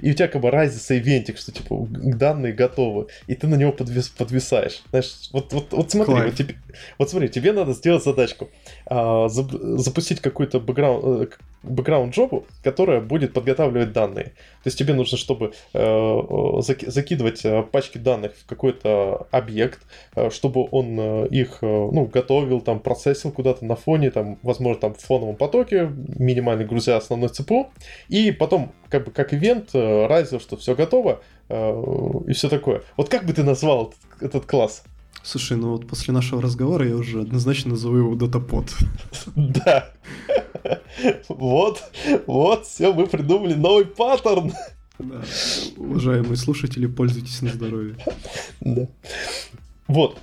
И у тебя как бы разница ивентик, что типа данные готовы, и ты на него подвис... подвисаешь. Знаешь, вот, вот, вот смотри, вот, тебе... вот смотри, тебе надо сделать задачку. А, запустить какой-то бэкграунд, э, бэкграунд-джобу, которая будет подготавливать данные. То есть тебе нужно, чтобы э, закидывать э, пачки данных в какой-то объект, э, чтобы он их ну, готовил, там, процессил куда-то на фоне, там, возможно, там в фоновом потоке, минимально грузя основной ЦПУ, и потом, как бы, как ивент, э, что все готово, э, и все такое. Вот как бы ты назвал этот, этот класс? Слушай, ну вот после нашего разговора я уже однозначно назову его датапод. Да. Вот, вот, все, мы придумали новый паттерн. Да. Уважаемые слушатели, пользуйтесь на здоровье. Да. Вот.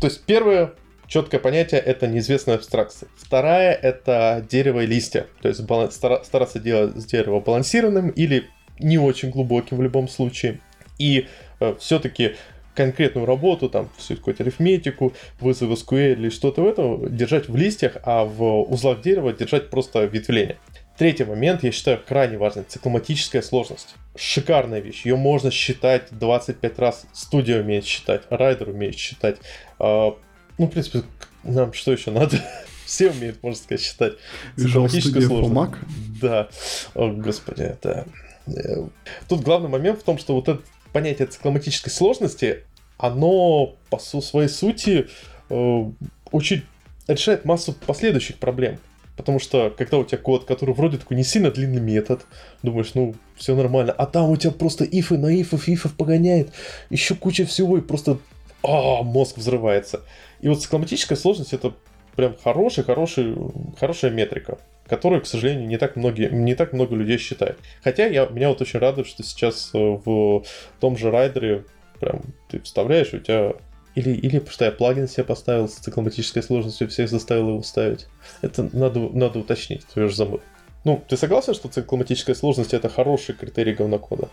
То есть первое, четкое понятие это неизвестная абстракция. Вторая это дерево и листья. То есть баланс, стараться делать с дерева балансированным или не очень глубоким в любом случае. И э, все-таки конкретную работу, там, всю какую-то арифметику, вызовы SQL или что-то в этом держать в листьях, а в узлах дерева держать просто ветвление. Третий момент, я считаю, крайне важный. Цикломатическая сложность. Шикарная вещь. Ее можно считать 25 раз. Студия умеет считать, райдер умеет считать. А, ну, в принципе, нам что еще надо? Все умеют, можно сказать, считать. Цикломатическая сложность. Да. О, господи, это... Э, тут главный момент в том, что вот это понятие цикломатической сложности, оно по своей сути э, очень решает массу последующих проблем. Потому что, когда у тебя код, который вроде такой не сильно длинный метод, думаешь, ну, все нормально, а там у тебя просто ифы на ифов, ифов погоняет, еще куча всего, и просто а, мозг взрывается. И вот цикломатическая сложность это прям хороший, хороший, хорошая метрика, которую, к сожалению, не так, многие, не так много людей считают. Хотя я, меня вот очень радует, что сейчас э, в том же райдере прям ты вставляешь, у тебя или, или что я плагин себе поставил с цикломатической сложностью, всех заставил его ставить. Это надо, надо уточнить, ты же забыл. Ну, ты согласен, что цикломатическая сложность это хороший критерий говнокода?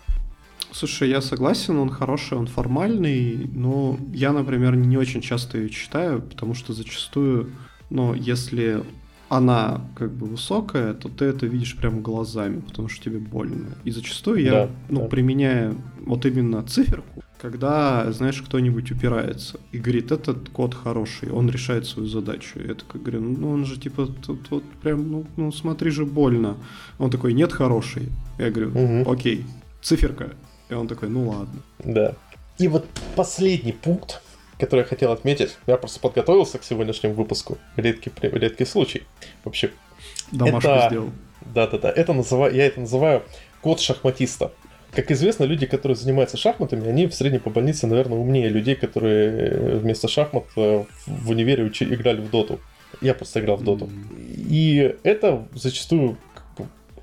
Слушай, я согласен, он хороший, он формальный, но я, например, не очень часто ее читаю, потому что зачастую, ну, если она как бы высокая, то ты это видишь прямо глазами, потому что тебе больно. И зачастую я, да, ну, да. применяю вот именно циферку, когда, знаешь, кто-нибудь упирается и говорит, этот код хороший, он решает свою задачу. Я такой говорю, ну он же типа тут, тут прям, ну, ну смотри же больно. Он такой, нет, хороший. Я говорю, угу. окей, циферка. И он такой, ну ладно. Да. И вот последний пункт, который я хотел отметить, я просто подготовился к сегодняшнему выпуску. Редкий, редкий случай. Вообще. Домашку это... сделал. Да-да-да. Это называю, я это называю код шахматиста. Как известно, люди, которые занимаются шахматами, они в среднем по больнице, наверное, умнее людей, которые э, вместо шахмат э, в универе учи, играли в доту. Я просто играл в доту. И это зачастую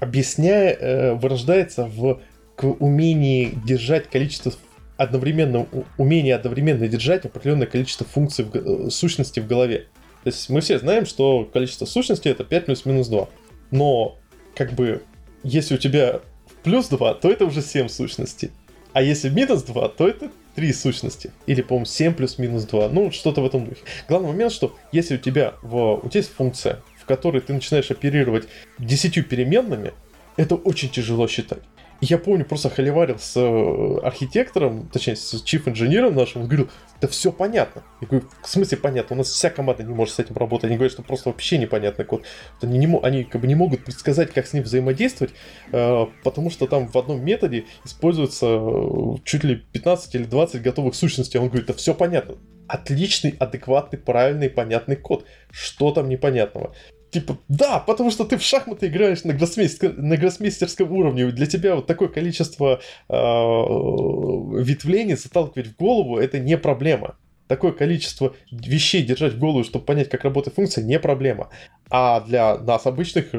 объясняя, э, вырождается в к умении держать количество одновременно, умение одновременно держать определенное количество функций, в, сущностей в голове. То есть мы все знаем, что количество сущностей это 5 плюс минус 2. Но как бы если у тебя плюс 2, то это уже 7 сущностей. А если минус 2, то это 3 сущности. Или, по-моему, 7 плюс минус 2. Ну, что-то в этом духе. Главный момент, что если у тебя, в, у тебя есть функция, в которой ты начинаешь оперировать 10 переменными, это очень тяжело считать я помню, просто холиварил с э, архитектором, точнее, с чиф-инженером нашим, он говорил, да все понятно. Я говорю, в смысле понятно? У нас вся команда не может с этим работать. Они говорят, что просто вообще непонятный код. Они, не, они как бы не могут предсказать, как с ним взаимодействовать, э, потому что там в одном методе используется э, чуть ли 15 или 20 готовых сущностей. Он говорит, да все понятно. Отличный, адекватный, правильный, понятный код. Что там непонятного? Типа, да, потому что ты в шахматы играешь на, гроссмейстер, на гроссмейстерском уровне. Для тебя вот такое количество э, ветвлений заталкивать в голову это не проблема. Такое количество вещей держать в голову, чтобы понять, как работает функция, не проблема. А для нас, обычных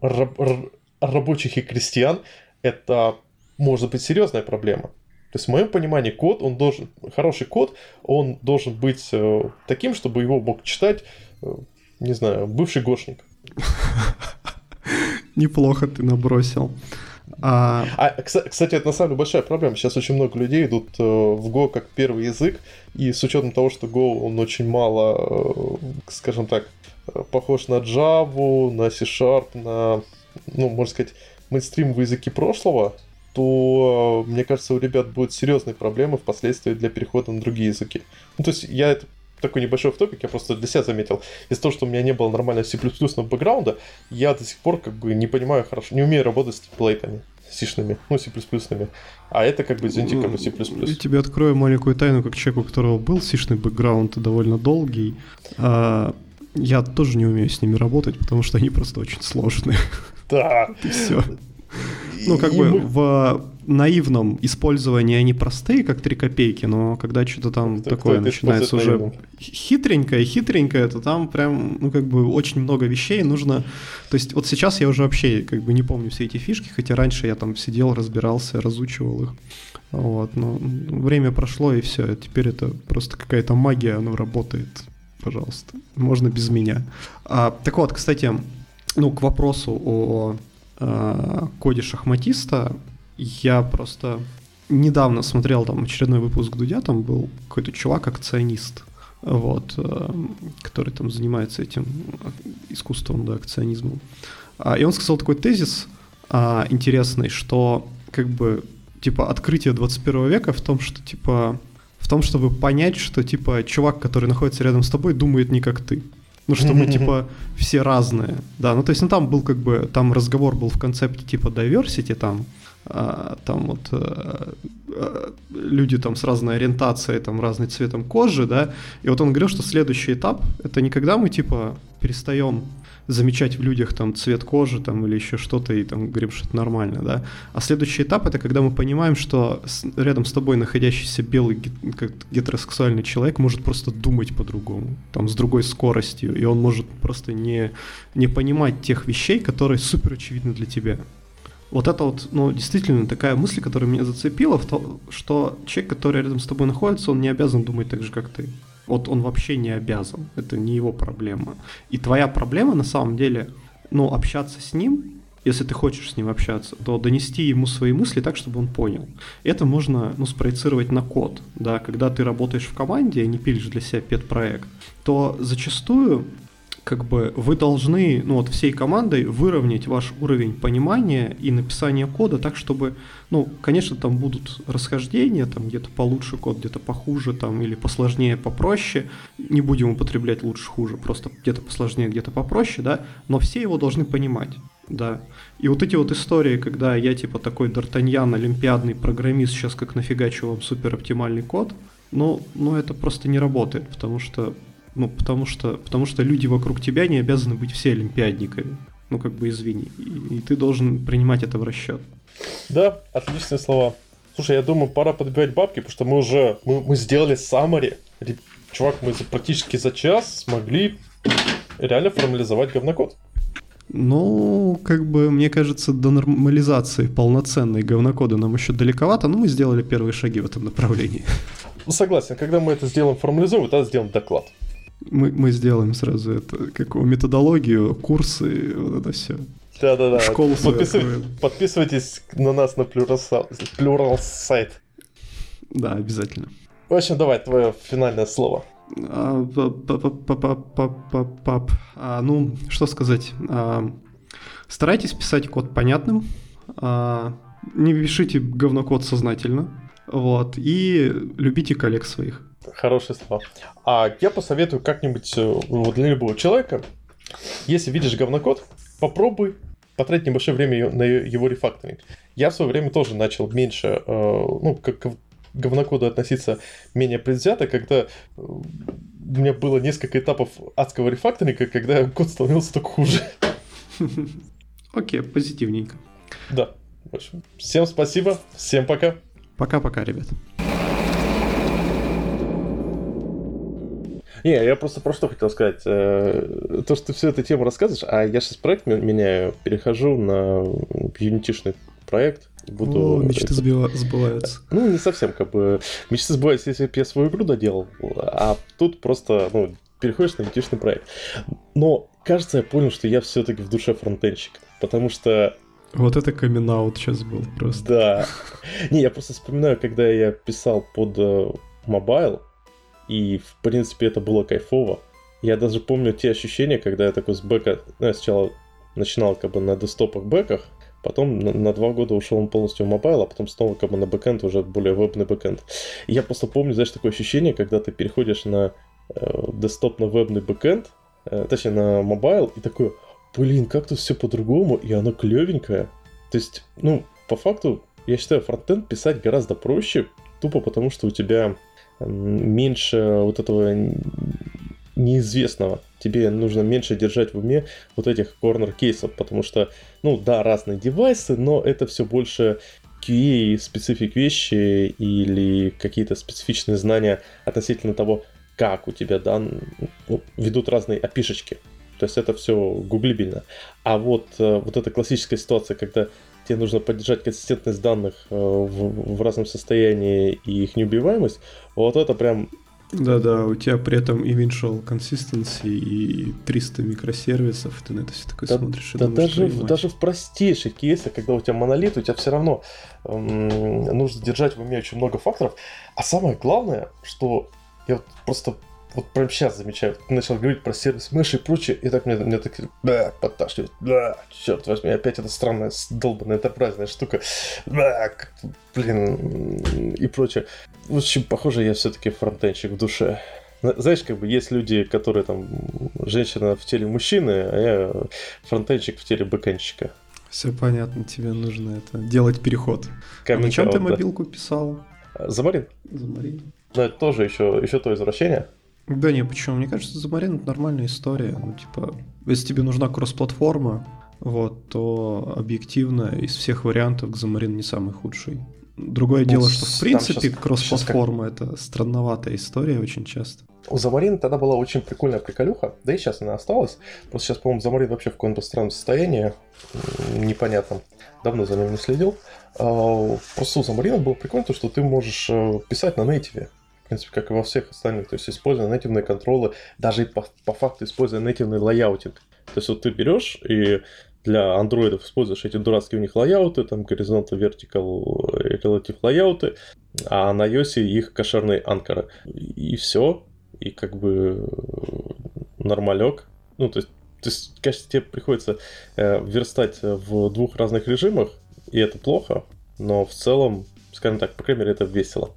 раб- рабочих и крестьян, это может быть серьезная проблема. То есть, в моем понимании, код, он должен, хороший код, он должен быть э, таким, чтобы его мог читать э, не знаю, бывший гошник. Неплохо ты набросил. А... а, кстати, это на самом деле большая проблема. Сейчас очень много людей идут э, в Go как первый язык, и с учетом того, что Go он очень мало, э, скажем так, э, похож на Java, на C-Sharp, на, ну, можно сказать, мейнстримовые языки прошлого, то, мне кажется, у ребят будут серьезные проблемы впоследствии для перехода на другие языки. Ну, то есть я это такой небольшой топик, я просто для себя заметил. Из-за того, что у меня не было нормального C++ бэкграунда, я до сих пор как бы не понимаю хорошо, не умею работать с темплейтами сишными, ну, C++. А это как бы, извините, как бы C++. Я тебе открою маленькую тайну, как человек, у которого был сишный бэкграунд довольно долгий. А, я тоже не умею с ними работать, потому что они просто очень сложные. Да. И все. Ну, как бы в наивном использовании они простые, как 3 копейки, но когда что-то там кто, такое кто начинается уже наивным? хитренькое, хитренькое, то там прям, ну, как бы очень много вещей нужно... То есть вот сейчас я уже вообще как бы не помню все эти фишки, хотя раньше я там сидел, разбирался, разучивал их. Вот, но время прошло и все, теперь это просто какая-то магия, оно работает пожалуйста. Можно без меня. А, так вот, кстати, ну, к вопросу о, о коде шахматиста, я просто недавно смотрел там очередной выпуск Дудя, там был какой-то чувак-акционист, вот, э, который там занимается этим искусством, да, акционизмом. А, и он сказал такой тезис а, интересный, что как бы типа открытие 21 века в том, что типа в том, чтобы понять, что типа чувак, который находится рядом с тобой, думает не как ты. Ну, что мы, типа, все разные. Да, ну, то есть, ну, там был, как бы, там разговор был в концепте, типа, diversity, там, а, там вот а, а, люди там с разной ориентацией, там, разным цветом кожи, да, и вот он говорил, что следующий этап, это не когда мы, типа, перестаем замечать в людях там цвет кожи там или еще что-то и там говорим, что это нормально, да. А следующий этап это когда мы понимаем, что рядом с тобой находящийся белый как гетеросексуальный человек может просто думать по-другому, там с другой скоростью, и он может просто не, не понимать тех вещей, которые супер очевидны для тебя. Вот это вот, ну, действительно такая мысль, которая меня зацепила, в то, что человек, который рядом с тобой находится, он не обязан думать так же, как ты. Вот он вообще не обязан, это не его проблема. И твоя проблема на самом деле, ну, общаться с ним, если ты хочешь с ним общаться, то донести ему свои мысли так, чтобы он понял. Это можно ну, спроецировать на код. Да? Когда ты работаешь в команде, а не пилишь для себя пет-проект, то зачастую как бы вы должны, ну вот всей командой выровнять ваш уровень понимания и написания кода так, чтобы, ну, конечно, там будут расхождения, там где-то получше код, где-то похуже, там, или посложнее, попроще. Не будем употреблять лучше, хуже, просто где-то посложнее, где-то попроще, да, но все его должны понимать. Да. И вот эти вот истории, когда я типа такой Д'Артаньян, олимпиадный программист, сейчас как нафигачу вам супер оптимальный код, ну, ну это просто не работает, потому что ну, потому что, потому что люди вокруг тебя не обязаны быть все олимпиадниками. Ну, как бы извини. И, и ты должен принимать это в расчет. Да, отличные слова. Слушай, я думаю, пора подбивать бабки, потому что мы уже мы, мы сделали саммари. Чувак, мы за, практически за час смогли реально формализовать говнокод. Ну, как бы, мне кажется, до нормализации полноценной говнокода нам еще далековато, но мы сделали первые шаги в этом направлении. Согласен, когда мы это сделаем формализуем, тогда сделаем доклад. Мы, мы сделаем сразу это, как методологию, курсы, вот это все. Да-да-да. Школу Подписывай, Подписывайтесь на нас на Plural сайт. Да, обязательно. В общем, давай, твое финальное слово. А, а, ну, что сказать. А, старайтесь писать код понятным. А, не пишите говнокод сознательно. Вот. И любите коллег своих. Хорошие слова. А я посоветую как-нибудь э, вот для любого человека, если видишь говнокод, попробуй потратить небольшое время на его рефакторинг. Я в свое время тоже начал меньше, э, ну, как к говнокоду относиться менее предвзято, когда э, у меня было несколько этапов адского рефакторинга, когда код становился только хуже. Окей, позитивненько. Да. В общем, всем спасибо, всем пока. Пока-пока, ребят. Не, я просто про что хотел сказать. Э, то, что ты всю эту тему рассказываешь, а я сейчас проект меняю, перехожу на юнитишный проект. Буду... О, мечты сбываются. Ну, не совсем, как бы. Мечты сбываются, если бы я свою игру доделал. А тут просто, ну, переходишь на юнитишный проект. Но, кажется, я понял, что я все-таки в душе фронтенщик. Потому что вот это coming out сейчас был просто. Да. Не, я просто вспоминаю, когда я писал под мобайл, э, и, в принципе, это было кайфово. Я даже помню те ощущения, когда я такой с бэка... Ну, я сначала начинал как бы на десктопах бэках, потом на, на два года ушел он полностью в мобайл, а потом снова как бы на бэкэнд, уже более вебный бэкэнд. И я просто помню, знаешь, такое ощущение, когда ты переходишь на э, десктоп на вебный бэкэнд, э, точнее на мобайл, и такой, блин, как тут все по-другому, и оно клевенькое. То есть, ну, по факту, я считаю, фронтенд писать гораздо проще, тупо потому что у тебя меньше вот этого неизвестного. Тебе нужно меньше держать в уме вот этих корнер-кейсов, потому что, ну да, разные девайсы, но это все больше QA специфик вещи или какие-то специфичные знания относительно того, как у тебя дан... ну, ведут разные опишечки. То есть это все гуглибельно. А вот, э, вот эта классическая ситуация, когда тебе нужно поддержать консистентность данных э, в, в разном состоянии и их неубиваемость, вот это прям Да-да, у тебя при этом eventual consistency и 300 микросервисов, ты на это все такое да, смотришь да думаешь, даже, мать. даже в простейших кейсах, когда у тебя монолит, у тебя все равно эм, нужно держать в уме очень много факторов. А самое главное, что я вот просто вот прям сейчас замечаю, начал говорить про сервис мыши и прочее, и так мне, мне так, да, подташнивает, да, черт возьми, опять эта странная долбанная энтерпрайзная штука, да, блин, и прочее. В общем, похоже, я все-таки фронтенщик в душе. На- Знаешь, как бы есть люди, которые там, женщина в теле мужчины, а я фронтенщик в теле бэкенщика. Все понятно, тебе нужно это делать переход. А на чем ты out, да. мобилку писал? Замарин? Замарин. Но это тоже еще, еще то извращение. Да не, почему? Мне кажется, Замарин это нормальная история. Ну, типа, если тебе нужна кросс-платформа, вот, то объективно из всех вариантов Xamarin не самый худший. Другое дело, что в принципе кросс-платформа это странноватая история очень часто. У Замарина тогда была очень прикольная приколюха, да и сейчас она осталась. Просто сейчас, по-моему, Xamarin вообще в каком-то странном состоянии, непонятном. Давно за ним не следил. А, Просто у Xamarin'а было прикольно то, что ты можешь э, писать на native 'е. Принципе, как и во всех остальных. То есть, используя нативные контролы, даже по, по факту используя нативный лайаутинг. То есть, вот ты берешь и для андроидов используешь эти дурацкие у них лайауты, там vertical, э, relative лайауты, а на iOS их кошерные анкоры. И все. И как бы э, нормалек. Ну, то есть, то есть, конечно, тебе приходится э, верстать в двух разных режимах, и это плохо, но в целом, скажем так, по крайней мере, это весело.